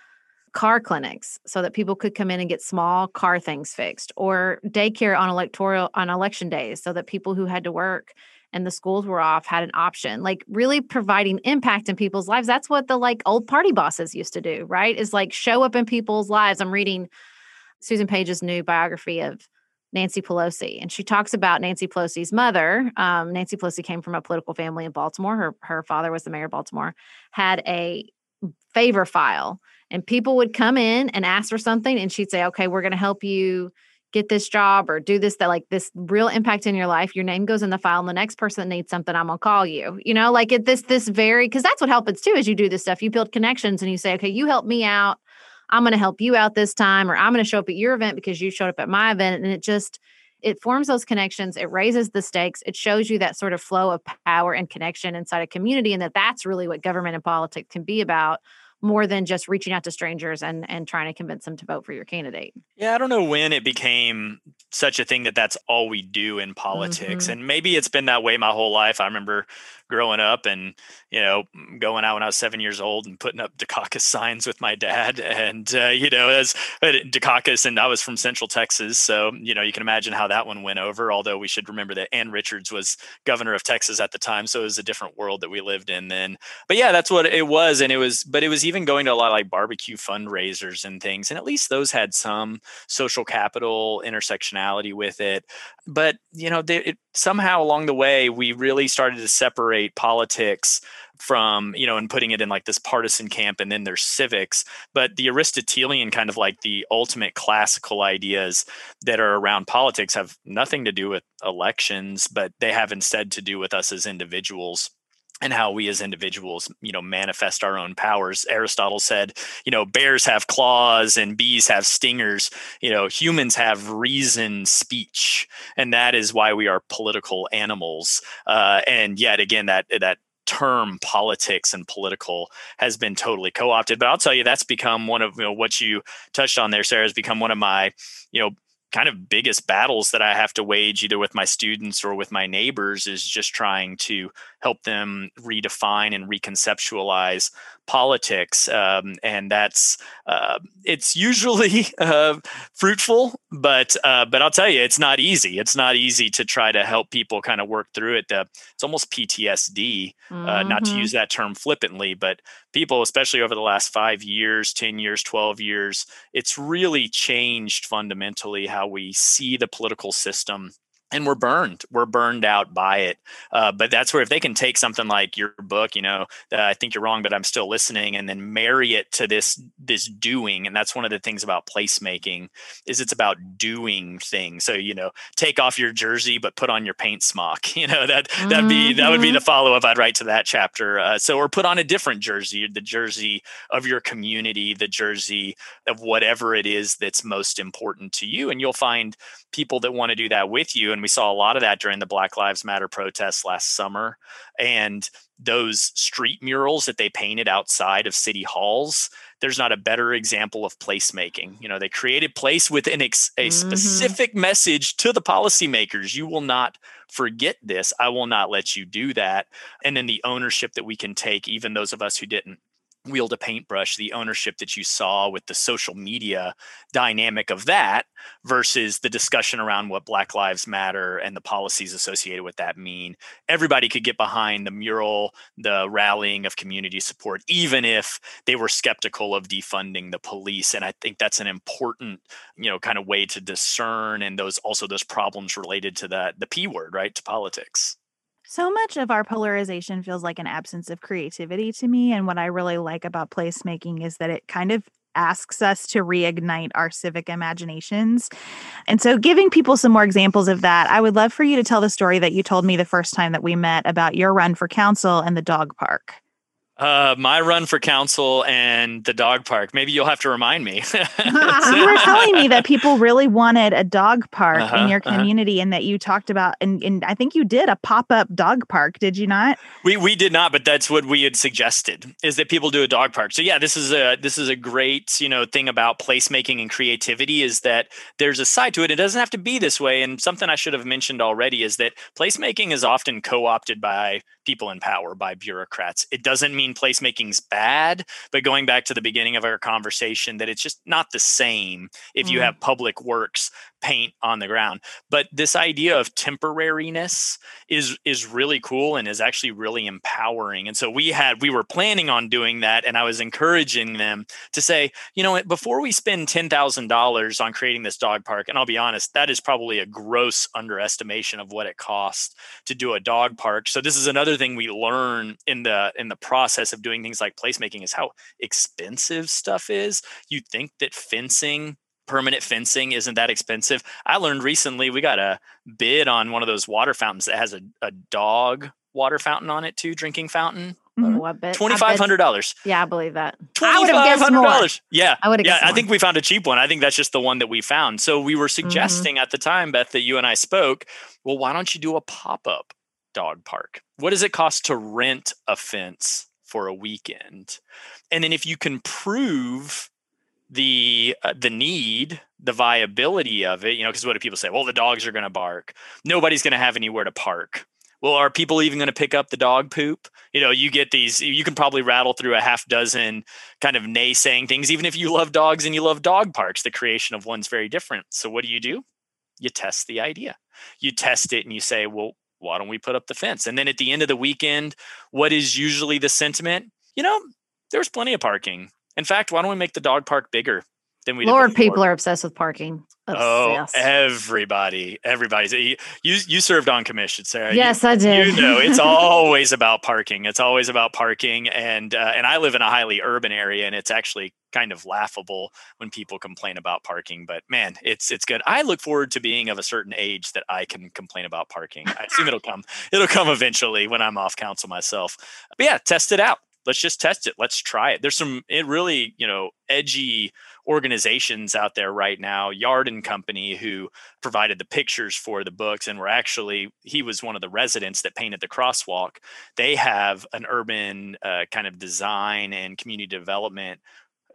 Speaker 2: car clinics so that people could come in and get small car things fixed or daycare on electoral on election days so that people who had to work and the schools were off had an option like really providing impact in people's lives. That's what the like old party bosses used to do right? Is like show up in people's lives. I'm reading susan page's new biography of nancy pelosi and she talks about nancy pelosi's mother um, nancy pelosi came from a political family in baltimore. Her, her father was the mayor of baltimore had a favor file and people would come in and ask for something and she'd say okay we're going to help you get this job or do this that like this real impact in your life your name goes in the file and the next person that needs something i'm gonna call you you know like it this this very because that's what happens too as you do this stuff you build connections and you say okay you help me out i'm gonna help you out this time or i'm gonna show up at your event because you showed up at my event and it just
Speaker 6: it forms those connections it raises the stakes it shows you that sort of flow of power and connection inside a community and that that's really what government and politics can be about more than just reaching out to strangers and and trying to convince them to vote for your candidate.
Speaker 1: Yeah, I don't know when it became such a thing that that's all we do in politics. Mm-hmm. And maybe it's been that way my whole life. I remember growing up and you know going out when I was seven years old and putting up Dukakis signs with my dad. And uh, you know as uh, Dukakis and I was from Central Texas so you know you can imagine how that one went over although we should remember that Ann Richards was governor of Texas at the time so it was a different world that we lived in then. But yeah that's what it was and it was but it was even going to a lot of like barbecue fundraisers and things and at least those had some social capital intersectionality with it. But you know they, it, somehow along the way we really started to separate politics from you know and putting it in like this partisan camp and then there's civics. But the aristotelian kind of like the ultimate classical ideas that are around politics have nothing to do with elections but they have instead to do with us as individuals and how we as individuals you know manifest our own powers. Aristotle said you know bears have claws and bees have stingers. You know humans have reason speech and that is why we are political animals. Uh, and yet again that that term politics and political has been totally co-opted. But i'll tell you that's become one of you know what you touched on there sarah has become one of my you know kind of biggest battles that I have to wage either with my students or with my neighbors is just trying to help them redefine and reconceptualize politics um, and that's uh, it's usually uh, fruitful but uh, but i'll tell you it's not easy it's not easy to try to help people kind of work through it it's almost ptsd mm-hmm. not to mm-hmm. use that term flippantly but people especially over the last five years 10 years 12 years it's really changed fundamentally how we see the political system and we're burned we're burned out by it uh, but that's where if they can take something like your book you know i think you're wrong but i'm still listening and then marry it to this this doing and that's one of the things about placemaking is it's about doing things so you know take off your jersey but put on your paint smock you know that that'd be mm-hmm. that would be the mm-hmm. follow-up i'd write to that chapter uh, so or put on a different jersey the jersey of your community the jersey of whatever it is that's most important to you and you'll find people that want to do that with you and we saw a lot of that during the Black Lives Matter protests last summer. And those street murals that they painted outside of city halls, there's not a better example of placemaking. You know, they created place with an ex- a mm-hmm. specific message to the policymakers. You will not forget this. I will not let you do that. And then the ownership that we can take, even those of us who didn't wield a paintbrush, the ownership that you saw with the social media dynamic of that versus the discussion around what Black Lives Matter and the policies associated with that mean. Everybody could get behind the mural, the rallying of community support, even if they were skeptical of defunding the police. And I think that's an important, you know, kind of way to discern and those also those problems related to that the P word, right? To politics.
Speaker 3: So much of our polarization feels like an absence of creativity to me. And what I really like about placemaking is that it kind of asks us to reignite our civic imaginations. And so, giving people some more examples of that, I would love for you to tell the story that you told me the first time that we met about your run for council and the dog park.
Speaker 1: Uh, my run for council and the dog park. Maybe you'll have to remind me.
Speaker 3: you were telling me that people really wanted a dog park uh-huh, in your uh-huh. community, uh-huh. and that you talked about, and, and I think you did a pop up dog park. Did you not?
Speaker 1: We we did not, but that's what we had suggested is that people do a dog park. So yeah, this is a this is a great you know thing about placemaking and creativity is that there's a side to it. It doesn't have to be this way. And something I should have mentioned already is that placemaking is often co opted by people in power, by bureaucrats. It doesn't mean placemaking's bad, but going back to the beginning of our conversation, that it's just not the same if mm. you have public works paint on the ground. But this idea of temporariness is is really cool and is actually really empowering. And so we had we were planning on doing that, and I was encouraging them to say, you know, before we spend ten thousand dollars on creating this dog park, and I'll be honest, that is probably a gross underestimation of what it costs to do a dog park. So this is another thing we learn in the in the process of doing things like placemaking is how expensive stuff is. You think that fencing permanent fencing isn't that expensive. I learned recently we got a bid on one of those water fountains that has a, a dog water fountain on it too, drinking fountain.
Speaker 4: Mhm.
Speaker 2: Oh, I bet- I
Speaker 1: Twenty
Speaker 2: bet-
Speaker 1: five hundred dollars.
Speaker 2: Yeah, I believe that. I
Speaker 1: Twenty
Speaker 2: would have
Speaker 1: five
Speaker 2: guessed
Speaker 1: hundred
Speaker 2: more.
Speaker 1: dollars. Yeah,
Speaker 2: I would have
Speaker 1: yeah.
Speaker 2: guessed
Speaker 1: I think we found a cheap one. I think that's just the one that we found. So we were
Speaker 2: Mm-hmm.
Speaker 1: suggesting at the time, Beth, that you and I spoke. Well, why don't you do a pop up dog park? What does it cost to rent a fence for a weekend? And then if you can prove the uh, the need the viability of it you know because what do people say? Well the dogs are going to bark. Nobody's going to have anywhere to park. Well are people even going to pick up the dog poop? You know you get these you can probably rattle through a half dozen kind of naysaying things even if you love dogs and you love dog parks the creation of one's very different. So what do you do? You test the idea. You test it and you say well why don't we put up the fence? And then at the end of the weekend what is usually the sentiment? You know there's plenty of parking in fact, why don't we make the dog park bigger than we did
Speaker 2: Lord, people are obsessed with parking.
Speaker 1: Oh,
Speaker 2: Obsessed.
Speaker 1: everybody, everybody's you. You served on commission, Sarah. You-
Speaker 2: yes, I did.
Speaker 1: you know it's always about parking it's always about parking and uh, and i live in a highly urban area and it's actually kind of laughable when people complain about parking but man it's it's good i look forward to being of a certain age that i can complain about parking i assume it'll come it'll come eventually when i'm off council myself but yeah test it out let's just test it. Let's try it. There's some really you know edgy organizations out there right now yard and company who provided the pictures for the books and were actually he was one of the residents that painted the crosswalk. They have an urban uh, kind of design and community development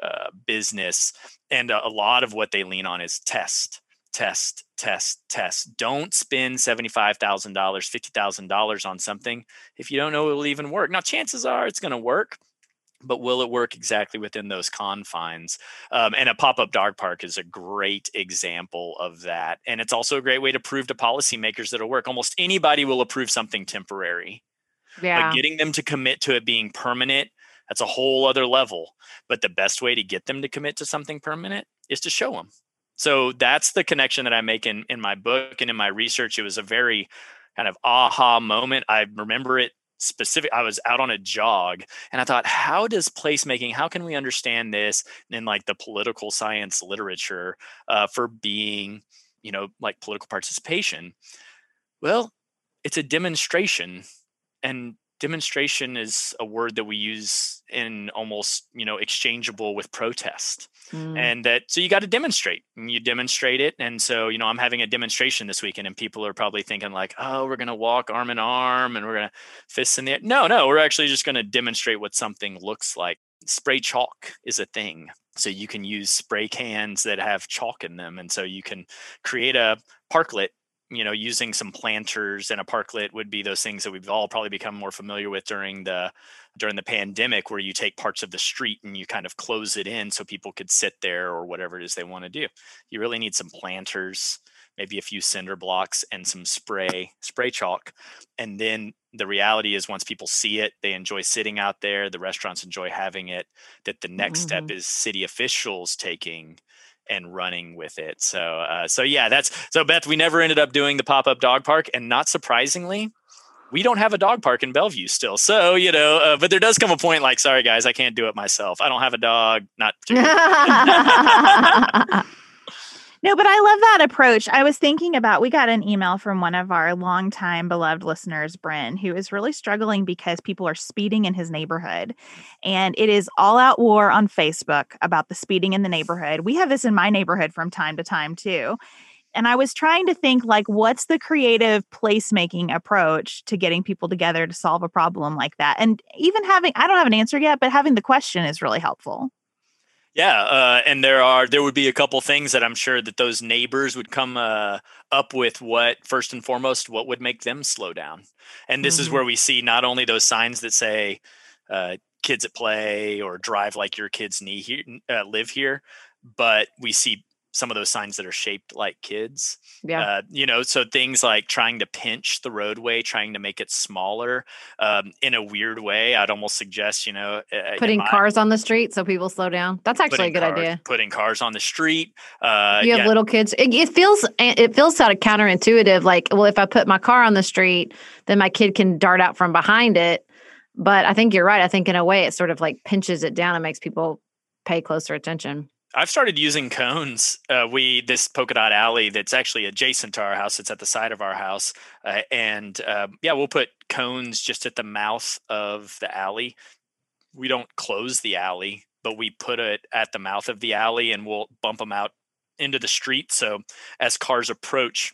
Speaker 1: uh, business and a, a lot of what they lean on is test test test test don't spend $75000 $50000 on something if you don't know it will even work now chances are it's going to work but will it work exactly within those confines? Um, and a pop up dog park is a great example of that. And it's also a great way to prove to policymakers that it'll work. Almost anybody will approve something temporary,
Speaker 2: yeah.
Speaker 1: but getting them to commit to it being permanent, that's a whole other level. But the best way to get them to commit to something permanent is to show them. So that's the connection that I make in, in my book and in my research. It was a very kind of aha moment. I remember it specific i was out on a jog and i thought how does placemaking how can we understand this in like the political science literature uh, for being you know like political participation well it's a demonstration and demonstration is a word that we use in almost you know exchangeable with protest.
Speaker 2: Mm.
Speaker 1: and that so you got to demonstrate and you demonstrate it and so you know i'm having a demonstration this weekend and people are probably thinking like oh we're going to walk arm in arm and we're going to fists in the air. No no we're actually just going to demonstrate what something looks like. Spray chalk is a thing so you can use spray cans that have chalk in them and so you can create a parklet you know using some planters and a parklet would be those things that we've all probably become more familiar with during the during the pandemic where you take parts of the street and you kind of close it in so people could sit there or whatever it is they want to do. You really need some planters maybe a few cinder blocks and some spray spray chalk. And then the reality is once people see it they enjoy sitting out there the restaurants enjoy having it that the next step mm-hmm. is city officials taking and running with it so uh, so yeah that's so beth we never ended up doing the pop-up dog park and not surprisingly we don't have a dog park in Bellevue still. So, you know, uh, but there does come a point like, sorry guys, I can't do it myself. I don't have a dog. Not
Speaker 4: No, but I love that approach. I was thinking about we got an email from one of our longtime beloved listeners, Bryn, who is really struggling because people are speeding in his neighborhood. And it is all out war on Facebook about the speeding in the neighborhood. We have this in my neighborhood from time to time too. And I was trying to think like what's the creative placemaking approach to getting people together to solve a problem like that. And even having I don't have an answer yet, but having the question is really helpful.
Speaker 1: Yeah, uh, and there are there would be a couple things that I'm sure that those neighbors would come uh, up with. What first and foremost, what would make them slow down? And this is
Speaker 2: Mhm.
Speaker 1: where we see not only those signs that say uh, "kids at play" or "drive like your kids need here, uh, live here," but we see some of those signs that are shaped like kids.
Speaker 2: yeah.
Speaker 1: Uh, you know, so things like trying to pinch the roadway, trying to make it smaller um, in a weird way. I'd almost suggest, you know,
Speaker 2: Putting
Speaker 1: my-
Speaker 2: cars on the street so people slow down. That's actually a good
Speaker 1: cars-
Speaker 2: idea.
Speaker 1: Putting cars on the street. Uh,
Speaker 2: you have
Speaker 1: yeah,
Speaker 2: little kids. It, it feels it feels sort of counterintuitive. Like, well, if I put my car on the street, then my kid can dart out from behind it. But I think you're right. I think in a way, it sort of like pinches it down and makes people pay closer attention.
Speaker 1: I've started using cones. Uh, we this polka dot alley that's actually adjacent to our house. It's at the side of our house, uh, and uh, yeah, we'll put cones just at the mouth of the alley. We don't close the alley, but we put it at the mouth of the alley, and we'll bump them out into the street. So as cars approach,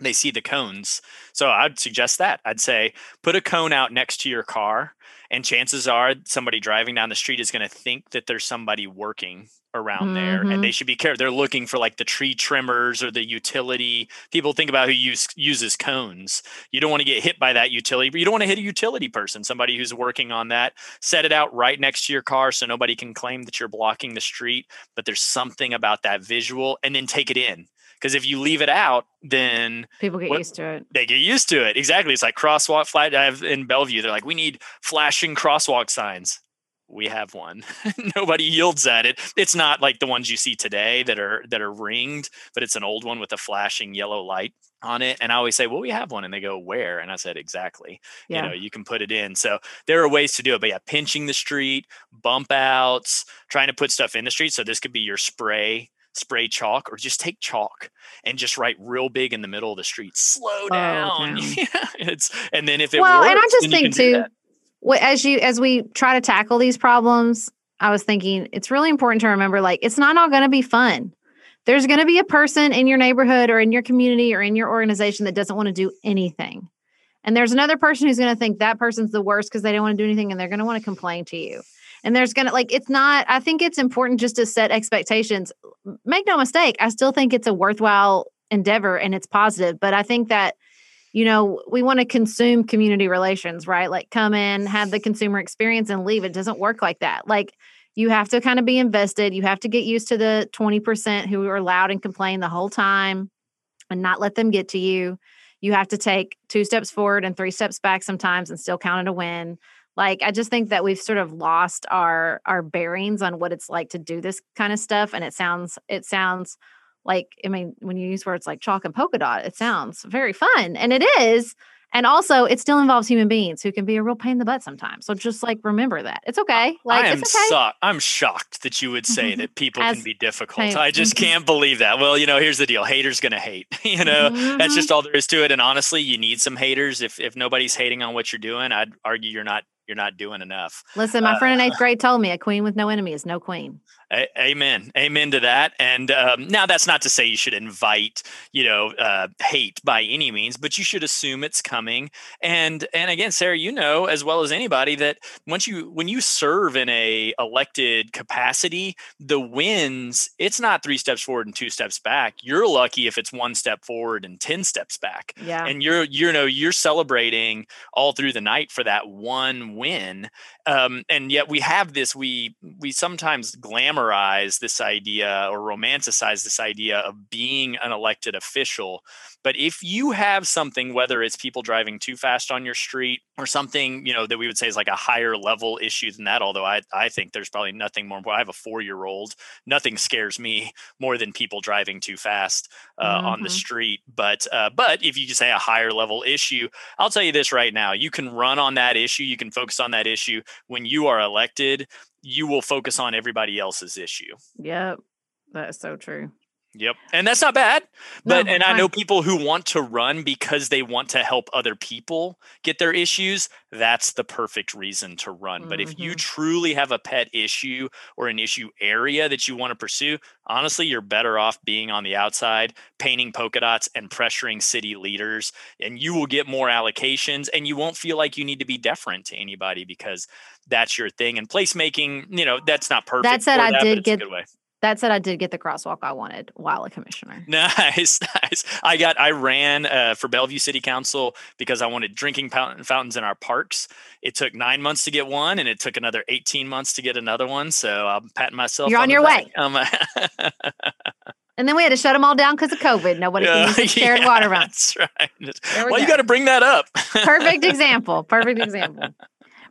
Speaker 1: they see the cones. So I'd suggest that. I'd say put a cone out next to your car, and chances are somebody driving down the street is going to think that there's somebody working around mm-hmm. there and they mm-hmm. should be careful they're looking for like the tree trimmers or the utility people think about who use uses cones you don't want to get hit by that utility but you don't want to hit a utility person somebody who's working on that set it out right next to your car so nobody can claim that you're blocking the street but there's something about that visual and then take it in because if you leave it out, then
Speaker 2: people get what, used to it.
Speaker 1: They get used to it. Exactly. It's like crosswalk flag. I have in Bellevue. They're like, we need flashing crosswalk signs. We have one. Nobody yields at it. It's not like the ones you see today that are that are ringed, but it's an old one with a flashing yellow light on it. And I always say, well, we have one. And they go, where? And I said, exactly. Yeah. You know, you can put it in. So there are ways to do it. But yeah, pinching the street, bump outs, trying to put stuff in the street. So this could be your spray spray chalk or just take chalk and just write real big in the middle of the street slow oh, down. yeah, it's and then if it well works,
Speaker 2: and i just think too as you as we try to tackle these problems i was thinking it's really important to remember like it's not all going to be fun. There's going to be a person in your neighborhood or in your community or in your organization that doesn't want to do anything. And there's another person who's going to think that person's the worst because they don't want to do anything and they're going to want to complain to you and there's gonna like it's not i think it's important just to set expectations. Make no mistake i still think it's a worthwhile endeavor and it's positive but i think that you know we want to consume community relations right? Like come in have the consumer experience and leave. It doesn't work like that. Like you have to kind of be invested. You have to get used to the 20% who are loud and complain the whole time and not let them get to you. You have to take two steps forward and three steps back sometimes and still count it a win like i just think that we've sort of lost our our bearings on what it's like to do this kind of stuff and it sounds it sounds like i mean when you use words like chalk and polka dot it sounds very fun and it is and also it still involves human beings who can be a real pain in the butt sometimes so just like remember that. It's okay. Like
Speaker 1: I am
Speaker 2: okay.
Speaker 1: So- i'm shocked that you would say that people can be difficult. i just can't believe that. Well you know here's the deal haters gonna hate you know? Mm-hmm. that's just all there is to it and honestly you need some haters. If if nobody's hating on what you're doing i'd argue you're not you're not doing enough.
Speaker 2: Listen, my uh, friend in eighth grade told me a queen with no enemy is no queen.
Speaker 1: A- amen. Amen to that. And um, now that's not to say you should invite, you know, uh, hate by any means, but you should assume it's coming. And and again, Sarah, you know as well as anybody that once you when you serve in a elected capacity, the wins it's not three steps forward and two steps back. You're lucky if it's one step forward and ten steps back.
Speaker 2: Yeah.
Speaker 1: And you're you know you're celebrating all through the night for that one win. Um, and yet we have this we we sometimes glamour glamorize this idea or romanticize this idea of being an elected official. But if you have something, whether it's people driving too fast on your street or something, you know, that we would say is like a higher level issue than that, although I, I think there's probably nothing more. I have a four year old. Nothing scares me more than people driving too fast uh, mm-hmm. on the mm-hmm. street. But uh, but if you say a higher level issue, I'll tell you this right now: you can run on that issue. You can focus on that issue when you are elected you will focus on everybody else's issue.
Speaker 2: Yep. That is so true.
Speaker 1: Yep. And that's not bad. But no, and I know people who want to run because they want to help other people get their issues. That's the perfect reason to run. Mm-hmm. But if you mm-hmm. truly have a pet issue or an issue area that you want to pursue, honestly, you're better off being on the outside, painting polka dots and pressuring city leaders. And you will get more allocations and you won't feel like you need to be deferent to anybody because that's your thing. And placemaking, you know, that's not perfect.
Speaker 2: That said, I that, did get that said, I did get the crosswalk I wanted while a commissioner.
Speaker 1: Nice, nice. I got, I ran uh, for Bellevue City Council because I wanted drinking fountains in our parks. It took nine months to get one, and it took another eighteen months to get another one. So I'm patting myself.
Speaker 2: You're on, on your way. Um, and then we had to shut them all down because of COVID. Nobody can use the shared yeah, water runs.
Speaker 1: That's right. Well, go. you got to bring that up.
Speaker 2: Perfect example. Perfect example.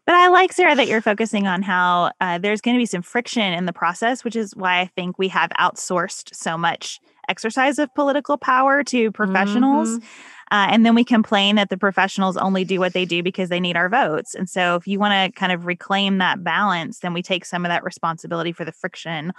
Speaker 4: But I like, Sarah, that you're focusing on how uh, there's going to be some friction in the process, which is why I think we have outsourced so much exercise of political power to professionals. Mm-hmm. Uh, and then we complain that the professionals only do what they do because they need our votes. And so, if you want to kind of reclaim that balance, then we take some of that responsibility for the friction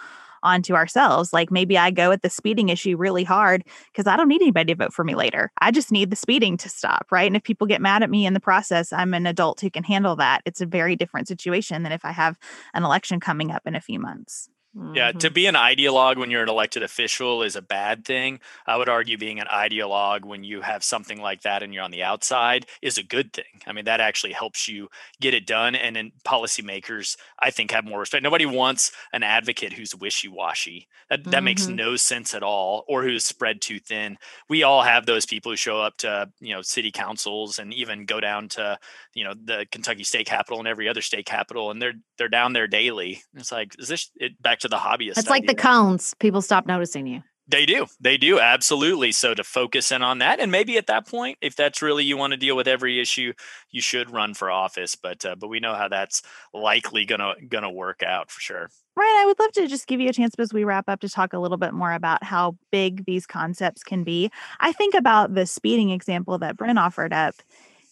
Speaker 4: onto ourselves. Like maybe I go at the speeding issue really hard because I don't need anybody to vote for me later. I just need the speeding to stop, right? And if people get mad at me in the process, I'm an adult who can handle that. It's a very different situation than if I have an election coming up in a few months.
Speaker 1: Yeah,
Speaker 7: Mm-hmm.
Speaker 1: to be an ideologue when you're an elected official is a bad thing. I would argue being an ideologue when you have something like that and you're on the outside is a good thing. I mean, that actually helps you get it done. And then policymakers, I think, have more respect. Nobody wants an advocate who's wishy washy. That, that makes
Speaker 7: Mhm.
Speaker 1: no sense at all or who's spread too thin. We all have those people who show up to, you know, city councils and even go down to, you know, the Kentucky state capitol and every other state capitol and they're they're down there daily. It's like, is this it back to the hobbyist?
Speaker 2: It's like the cones. People stop noticing you.
Speaker 1: They do. They do. Absolutely. So to focus in on that and maybe at that point if that's really you want to deal with every issue, you should run for office, but uh, but we know how that's likely going to going to work out for sure.
Speaker 4: Ryan, I would love to just give you a chance as we wrap up to talk a little bit more about how big these concepts can be. I think about the speeding example that Brent offered up.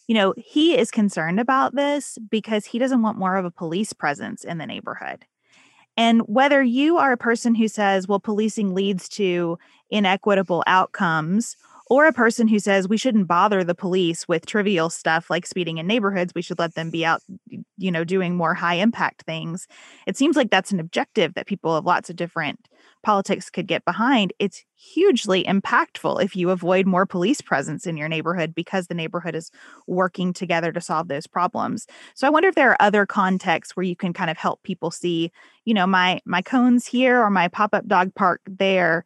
Speaker 4: You know, he is concerned about this because he doesn't want more of a police presence in the neighborhood. And whether you are a person who says, well, policing leads to inequitable outcomes, or a person who says we shouldn't bother the police with trivial stuff like speeding in neighborhoods, we should let them be out, you know, doing more high impact things. It seems like that's an objective that people of lots of different politics could get behind. It's hugely impactful if you avoid more police presence in your neighborhood because the neighborhood is working together to solve those problems. So I wonder if there are other contexts where you can kind of help people see, you know, my my cones here or my pop-up dog park there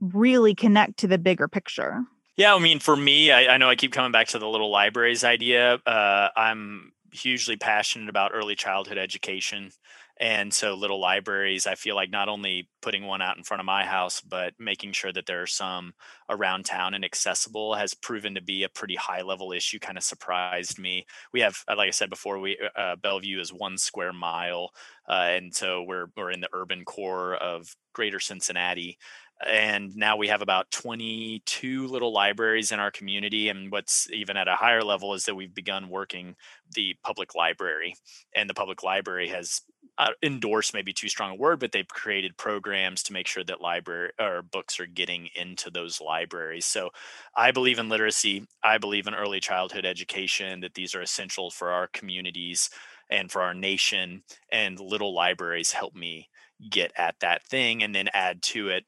Speaker 4: really connect to the bigger picture.
Speaker 1: Yeah, I mean, for me, I, I know I keep coming back to the little libraries idea. Uh, I'm hugely passionate about early childhood education. And so, little libraries, I feel like not only putting one out in front of my house, but making sure that there are some around town and accessible has proven to be a pretty high level issue. Kind of surprised me. We have, uh, like I said before, we uh, Bellevue is one square mile, uh, and so we're we're in the urban core of Greater Cincinnati and now we have about 22 little libraries in our community and what's even at a higher level is that we've begun working the public library and the public library has uh, endorsed maybe too strong a word but they've created programs to make sure that library or books are getting into those libraries. So i believe in literacy i believe in early childhood education that these are essential for our communities and for our nation and little libraries help me get at that thing and then add to it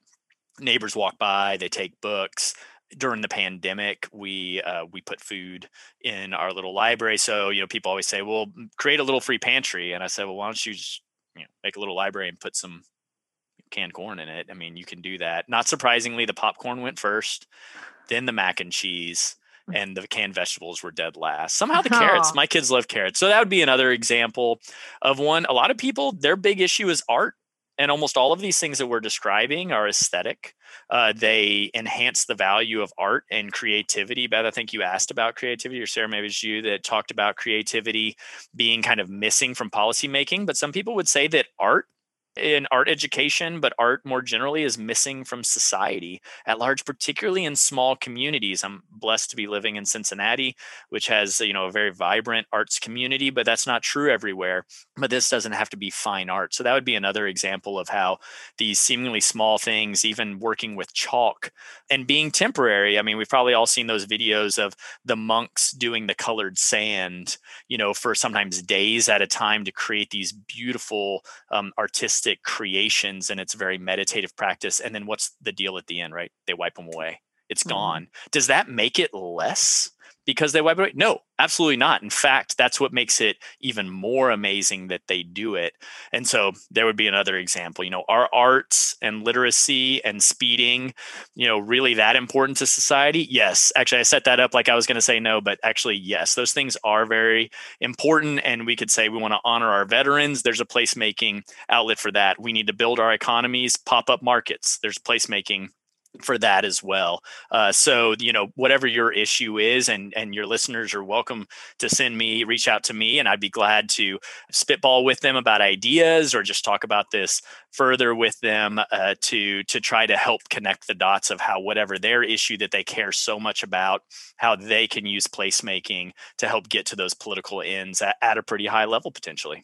Speaker 1: neighbors walk by they take books during the pandemic we uh, we put food in our little library so you know people always say well create a little free pantry and i said well why don't you just you know make a little library and put some canned corn in it i mean you can do that not surprisingly the popcorn went first then the mac and cheese and the canned vegetables were dead last. Somehow the carrots, my kids love carrots. So that would be another example of one. A lot of people, their big issue is art. And almost all of these things that we're describing are aesthetic. Uh, they enhance the value of art and creativity. Beth, I think you asked about creativity, or Sarah, maybe it's you that talked about creativity being kind of missing from policymaking. But some people would say that art in art education, but art more generally is missing from society at large, particularly in small communities. I'm blessed to be living in Cincinnati, which has you know a very vibrant arts community, but that's not true everywhere. But this doesn't have to be fine art. So that would be another example of how these seemingly small things, even working with chalk and being temporary. I mean, we've probably all seen those videos of the monks doing the colored sand, you know, for sometimes days at a time to create these beautiful um, artistic creations and it's very meditative practice and then what's the deal at the end right? They wipe them away. It's
Speaker 2: Mhm.
Speaker 1: gone. Does that make it less because they wipe away? No absolutely not. In fact that's what makes it even more amazing that they do it. And so there would be another example you know are arts and literacy and speeding you know really that important to society? Yes. Actually i set that up like i was going to say no but actually yes. Those things are very important and we could say we want to honor our veterans. There's a placemaking outlet for that. We need to build our economies pop up markets. There's placemaking for that as well uh, so you know whatever your issue is and and your listeners are welcome to send me reach out to me and i'd be glad to spitball with them about ideas or just talk about this further with them uh, to to try to help connect the dots of how whatever their issue that they care so much about how they can use placemaking to help get to those political ends at, at a pretty high level potentially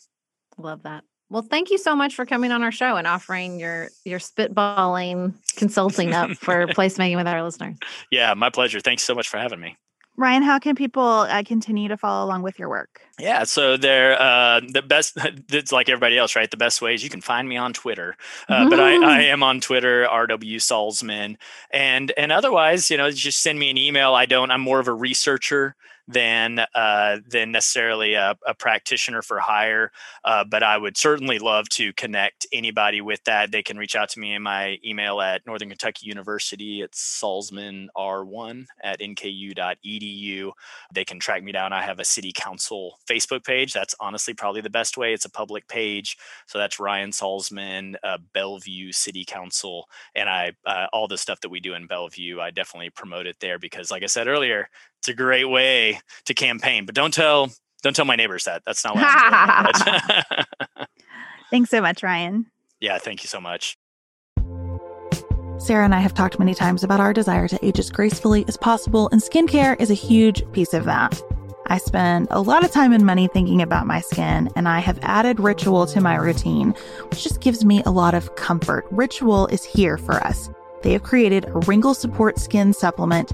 Speaker 2: Love that. Well, thank you so much for coming on our show and offering your your spitballing consulting up for placemaking with our listeners.
Speaker 1: Yeah, my pleasure. Thanks so much for having me.
Speaker 4: Ryan, how can people uh, continue to follow along with your work?
Speaker 1: Yeah, so they're uh, the best. It's like everybody else, right? The best ways you can find me on Twitter, uh, but I, I, am on Twitter, RW Salzman, and and otherwise, you know, just send me an email. I don't. I'm more of a researcher than uh, than necessarily a, a, practitioner for hire. Uh, but I would certainly love to connect anybody with that. They can reach out to me in my email at Northern Kentucky University. It's salzmanr1 at nku.edu. They can track me down. I have a city council Facebook page. That's honestly probably the best way. It's a public page. So that's Ryan Salzman, uh, Bellevue City Council. And I, uh, all the stuff that we do in Bellevue, I definitely promote it there because, like I said earlier, it's a great way to campaign. But don't tell don't tell my neighbors that. That's not what I'm
Speaker 4: doing. Thanks so much, Ryan.
Speaker 1: Yeah, thank you so much.
Speaker 4: Sarah and I have talked many times about our desire to age as gracefully as possible, and skincare is a huge piece of that. I spend a lot of time and money thinking about my skin, and I have added Ritual to my routine, which just gives me a lot of comfort. Ritual is here for us. They have created a wrinkle support skin supplement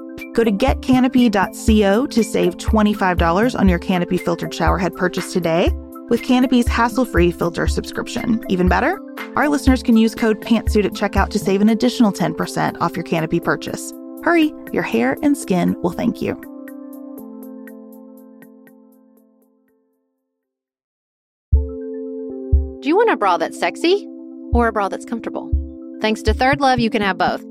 Speaker 4: Go to getcanopy.co to save $25 on your Canopy filtered showerhead purchase today with Canopy's hassle-free filter subscription. Even better, our listeners can use code PANTSUIT at checkout to save an additional 10% off your Canopy purchase. Hurry, your hair and skin will thank you.
Speaker 2: Do you want a bra that's sexy or a bra that's comfortable? Thanks to Third Love, you can have both.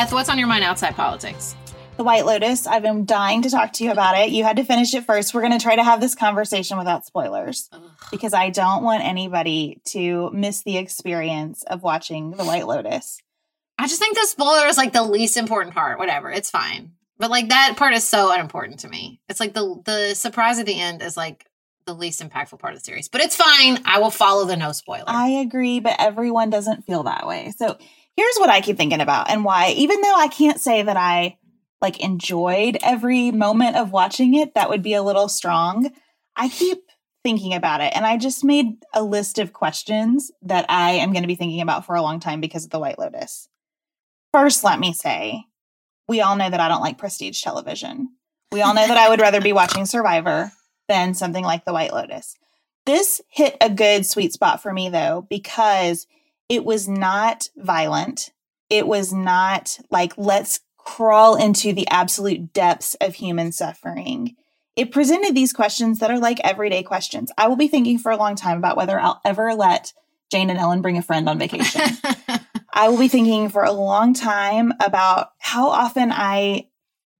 Speaker 8: Beth, what's on your mind outside politics?
Speaker 9: The White Lotus. I've been dying to talk to you about it. You had to finish it first. We're going to try to have this conversation without spoilers Ugh. because I don't want anybody to miss the experience of watching The White Lotus.
Speaker 2: I just think the spoiler is like the least important part. Whatever, it's fine. But like that part is so unimportant to me. It's like the the surprise at the end is like the least impactful part of the series. But it's fine. I will follow the no spoiler.
Speaker 4: I agree, but everyone doesn't feel that way. So here's what I keep thinking about and why, even though I can't say that I like enjoyed every moment of watching it, that would be a little strong. I keep thinking about it and I just made a list of questions that I am going to be thinking about for a long time because of the White Lotus. First, let me say, we all know that I don't like prestige television. We all know that I would rather be watching Survivor than something like the White Lotus. This hit a good sweet spot for me though, because it was not violent. It was not like, let's crawl into the absolute depths of human suffering. It presented these questions that are like everyday questions. I will be thinking for a long time about whether I'll ever let Jane and Ellen bring a friend on vacation. I will be thinking for a long time about how often I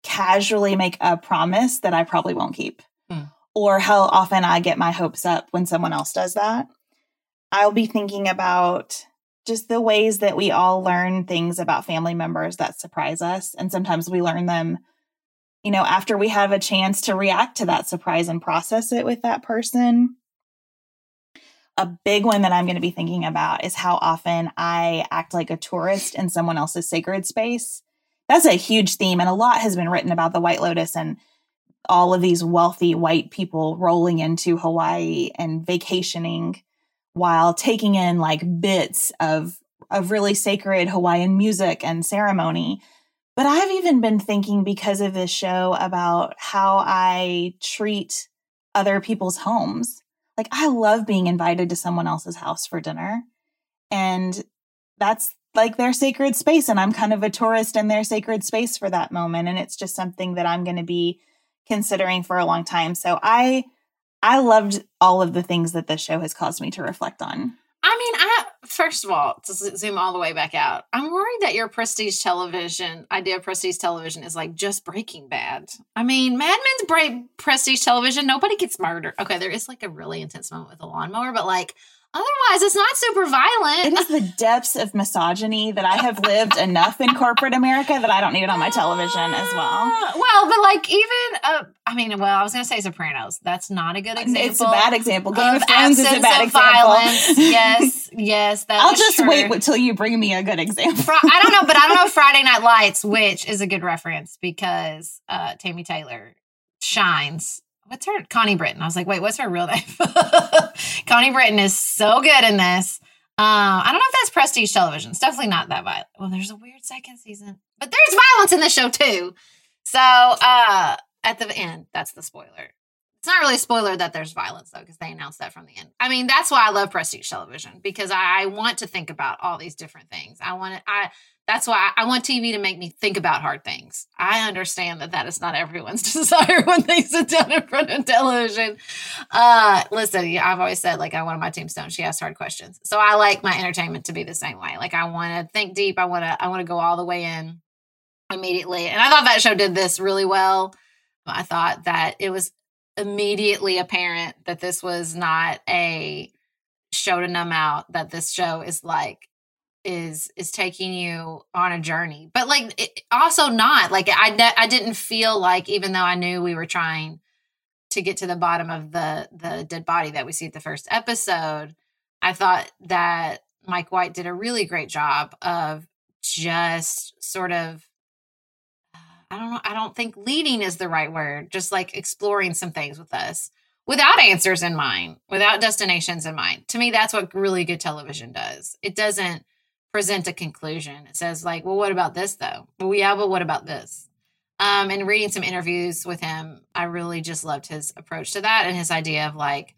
Speaker 4: casually make a promise that I probably won't keep, hmm. or how often I get my hopes up when someone else does that. I'll be thinking about just the ways that we all learn things about family members that surprise us. And sometimes we learn them, you know, after we have a chance to react to that surprise and process it with that person. A big one that I'm going to be thinking about is how often I act like a tourist in someone else's sacred space. That's a huge theme, and a lot has been written about the White Lotus and all of these wealthy white people rolling into Hawaii and vacationing while taking in like bits of of really sacred Hawaiian music and ceremony. But I've even been thinking because of this show about how I treat other people's homes. Like I love being invited to someone else's house for dinner. And that's like their sacred space and I'm kind of a tourist in their sacred space for that moment and it's just something that I'm going to be considering for a long time. So I I loved all of the things that this show has caused me to reflect on.
Speaker 2: I mean, I first of all, to zoom all the way back out, I'm worried that your prestige television idea of prestige television is like just Breaking Bad. I mean, Mad Men's break prestige television. Nobody gets murdered. Okay, there is like a really intense moment with a lawnmower, but like Otherwise, it's not super violent.
Speaker 4: It is the depths of misogyny that I have lived enough in corporate America that I don't need it on my television as well.
Speaker 2: Well, but like even, uh, I mean, well, I was going to say Sopranos. That's not a good example.
Speaker 4: It's a bad example. Game of, of Thrones is a bad example. Violence.
Speaker 2: yes, yes.
Speaker 4: I'll just true. wait until you bring me a good example.
Speaker 2: I don't know, but I don't know Friday Night Lights, which is a good reference because uh, Tami Taylor shines what's her Connie Britton? I was like, wait, what's her real name? Connie Britton is so good in this. Uh, I don't know if that's prestige television. It's definitely not that violent. Well, there's a weird second season, but there's violence in the show too. So uh, at the end, that's the spoiler. It's not really a spoiler that there's violence though, because they announced that from the end. I mean, that's why I love prestige television because I want to think about all these different things. I want to. I that's why I want TV to make me think about hard things. I understand that that is not everyone's desire when they sit down in front of television. Uh, listen, I've always said like I wanted my tombstone. She asks hard questions, so I like my entertainment to be the same way. Like I want to think deep. I want to I want to go all the way in immediately. And I thought that show did this really well. I thought that it was immediately apparent that this was not a show to numb out. That this show is like is is taking you on a journey but like it, also not like i i didn't feel like even though i knew we were trying to get to the bottom of the the dead body that we see at the first episode i thought that mike white did a really great job of just sort of uh, i don't know i don't think leading is the right word just like exploring some things with us without answers in mind without destinations in mind. To me that's what really good television does. It doesn't present a conclusion. It says like, well, what about this though? Well, yeah, but what about this? Um, and reading some interviews with him, I really just loved his approach to that and his idea of like,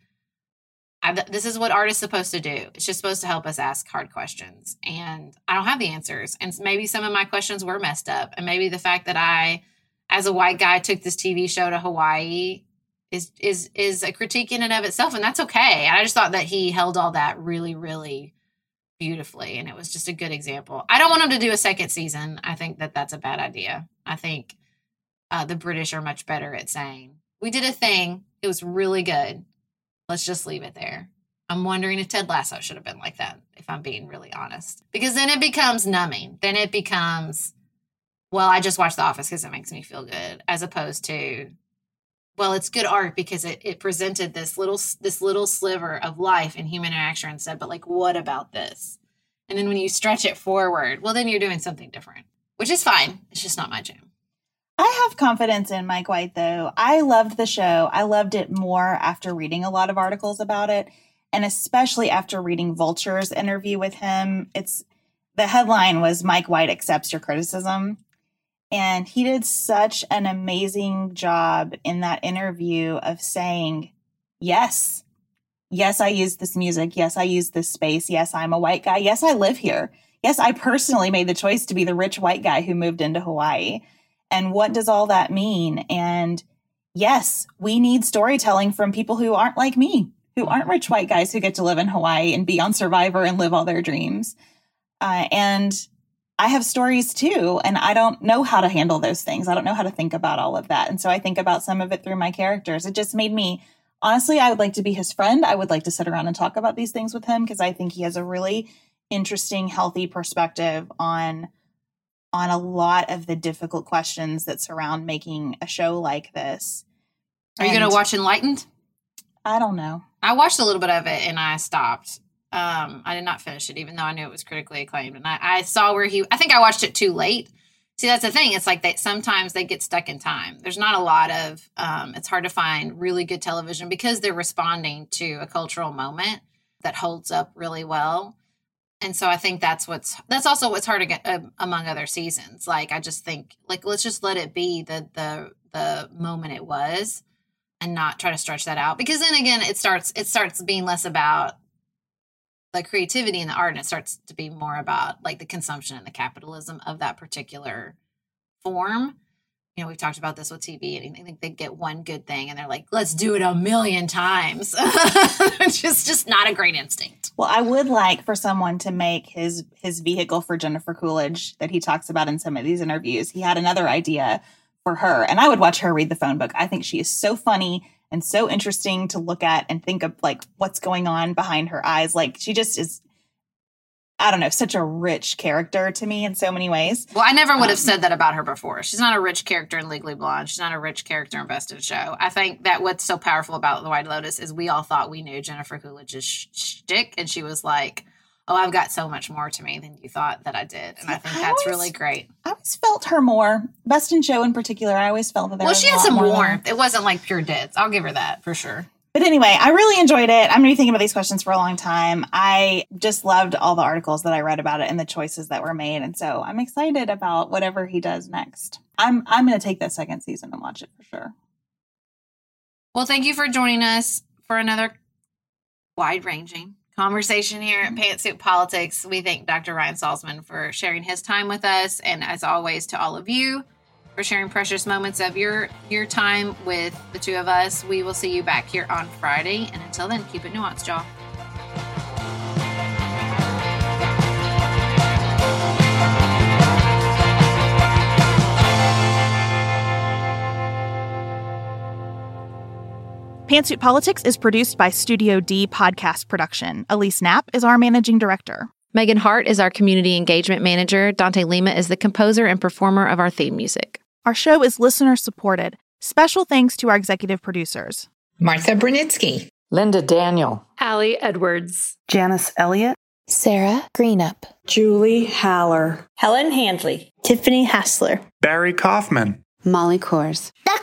Speaker 2: I, this is what art is supposed to do. It's just supposed to help us ask hard questions. And I don't have the answers. And maybe some of my questions were messed up. And maybe the fact that I, as a white guy, took this TV show to Hawaii is is is a critique in and of itself. And that's okay. I just thought that he held all that really, really beautifully and it was just a good example. I don't want them to do a second season. I think that that's a bad idea. I think uh, the british are much better at saying we did a thing. It was really good. Let's just leave it there. I'm wondering if Ted Lasso should have been like that, if I'm being really honest. Because then it becomes numbing. Then it becomes, well, I just watch The Office because it makes me feel good, as opposed to, well, it's good art because it, it presented this little this little sliver of life and human interaction and said, but like, what about this? And then when you stretch it forward, well, then you're doing something different, which is fine. It's just not my jam.
Speaker 4: I have confidence in Mike White, though. I loved the show. I loved it more after reading a lot of articles about it, and especially after reading Vulture's interview with him. It's the headline was Mike White accepts your criticism. And he did such an amazing job in that interview of saying, Yes, yes, I use this music. Yes, I use this space. Yes, I'm a white guy. Yes, I live here. Yes, I personally made the choice to be the rich white guy who moved into Hawaii. And what does all that mean? And yes, we need storytelling from people who aren't like me, who aren't rich white guys who get to live in Hawaii and be on Survivor and live all their dreams. Uh, and I have stories too, and I don't know how to handle those things. I don't know how to think about all of that. And so I think about some of it through my characters. It just made me honestly, I would like to be his friend. I would like to sit around and talk about these things with him because I think he has a really interesting, healthy perspective on on a lot of the difficult questions that surround making a show like this.
Speaker 2: Are you going to watch Enlightened?
Speaker 4: I don't know.
Speaker 2: I watched a little bit of it and I stopped. Um, I did not finish it, even though I knew it was critically acclaimed. And I, I saw where he. I think I watched it too late See, that's the thing. It's like that sometimes they get stuck in time. There's not a lot of. Um, it's hard to find really good television because they're responding to a cultural moment that holds up really well. And so I think that's what's that's also what's hard to get uh, among other seasons. Like I just think like let's just let it be the the the moment it was and not try to stretch that out because then again it starts it starts being less about the creativity and the art and it starts to be more about like the consumption and the capitalism of that particular form. You know we've talked about this with tv and i think they get one good thing and they're like let's do it a million times. Which is just not a great instinct.
Speaker 4: Well i would like for someone to make his his vehicle for jennifer coolidge that he talks about in some of these interviews. He had another idea for her and i would watch her read the phone book. I think she is so funny and so interesting to look at and think of like what's going on behind her eyes. Like she just is I don't know, such a rich character to me in so many ways.
Speaker 2: Well, I never would have um, said that about her before. She's not a rich character in Legally Blonde. She's not a rich character in Best in Show. I think that what's so powerful about The White Lotus is we all thought we knew Jennifer Coolidge's shtick, and she was like, oh, I've got so much more to me than you thought that I did. And I think that's always, really great.
Speaker 4: I always felt her more. Best in Show in particular, I always felt that there
Speaker 2: well,
Speaker 4: she
Speaker 2: had some warmth. It wasn't like pure deads. I'll give her that for sure.
Speaker 4: But anyway, I really enjoyed it. I'm going to be thinking about these questions for a long time. I just loved all the articles that I read about it and the choices that were made. And so I'm excited about whatever he does next. I'm I'm going to take that second season and watch it for sure.
Speaker 2: Well, thank you for joining us for another wide ranging conversation here at Pantsuit Politics. We thank Dr. Ryan Salzman for sharing his time with us, and as always, to all of you for sharing precious moments of your your time with the two of us. We will see you back here on Friday, and until then, keep it nuanced, y'all.
Speaker 3: Pantsuit Politics is produced by Studio D Podcast Production. Elise Knapp is our managing director.
Speaker 6: Megan Hart is our community engagement manager. Dante Lima is the composer and performer of our theme music.
Speaker 3: Our show is listener supported. Special thanks to our executive producers
Speaker 10: Martha Brunitsky,
Speaker 11: Linda Daniel,
Speaker 12: Allie Edwards,
Speaker 13: Janice Elliott,
Speaker 14: Sarah Greenup,
Speaker 15: Julie Haller,
Speaker 16: Helen Handley,
Speaker 17: Tiffany Hassler,
Speaker 18: Barry Kaufman,
Speaker 19: Molly Kors,
Speaker 20: The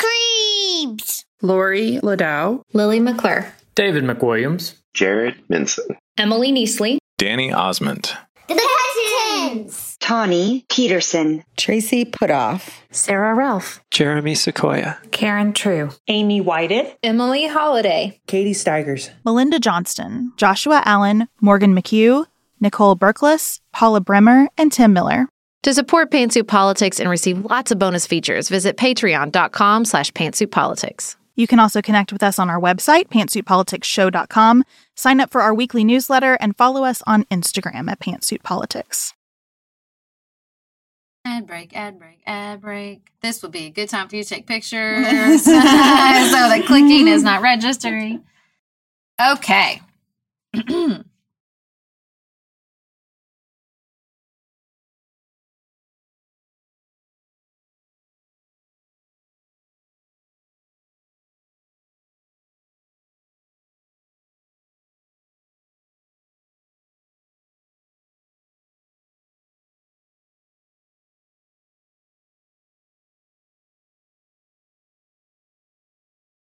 Speaker 20: Creeps.
Speaker 21: Lori Ladow,
Speaker 22: Lily McClure,
Speaker 23: David McWilliams,
Speaker 24: Jared Minson,
Speaker 22: Emily Neasley,
Speaker 25: Danny Osmond,
Speaker 26: The Hutchins,
Speaker 27: Tawny Peterson,
Speaker 28: Tracy Putoff,
Speaker 29: Sarah Ralph,
Speaker 30: Jeremy Sequoia,
Speaker 31: Karen True,
Speaker 32: Amy Whited,
Speaker 33: Emily Holiday,
Speaker 34: Katie Steigers,
Speaker 3: Melinda Johnston, Joshua Allen, Morgan McHugh, Nicole Berkless, Paula Bremer, and Tim Miller.
Speaker 6: To support Pantsuit Politics and receive lots of bonus features, visit patreon.com slash pantsuitpolitics.
Speaker 3: You can also connect with us on our website, pantsuitpoliticsshow.com, sign up for our weekly newsletter, and follow us on Instagram at pantsuitpolitics.
Speaker 2: Ad break, ad break, ad break. This would be a good time for you to take pictures so the clicking is not registering. Okay.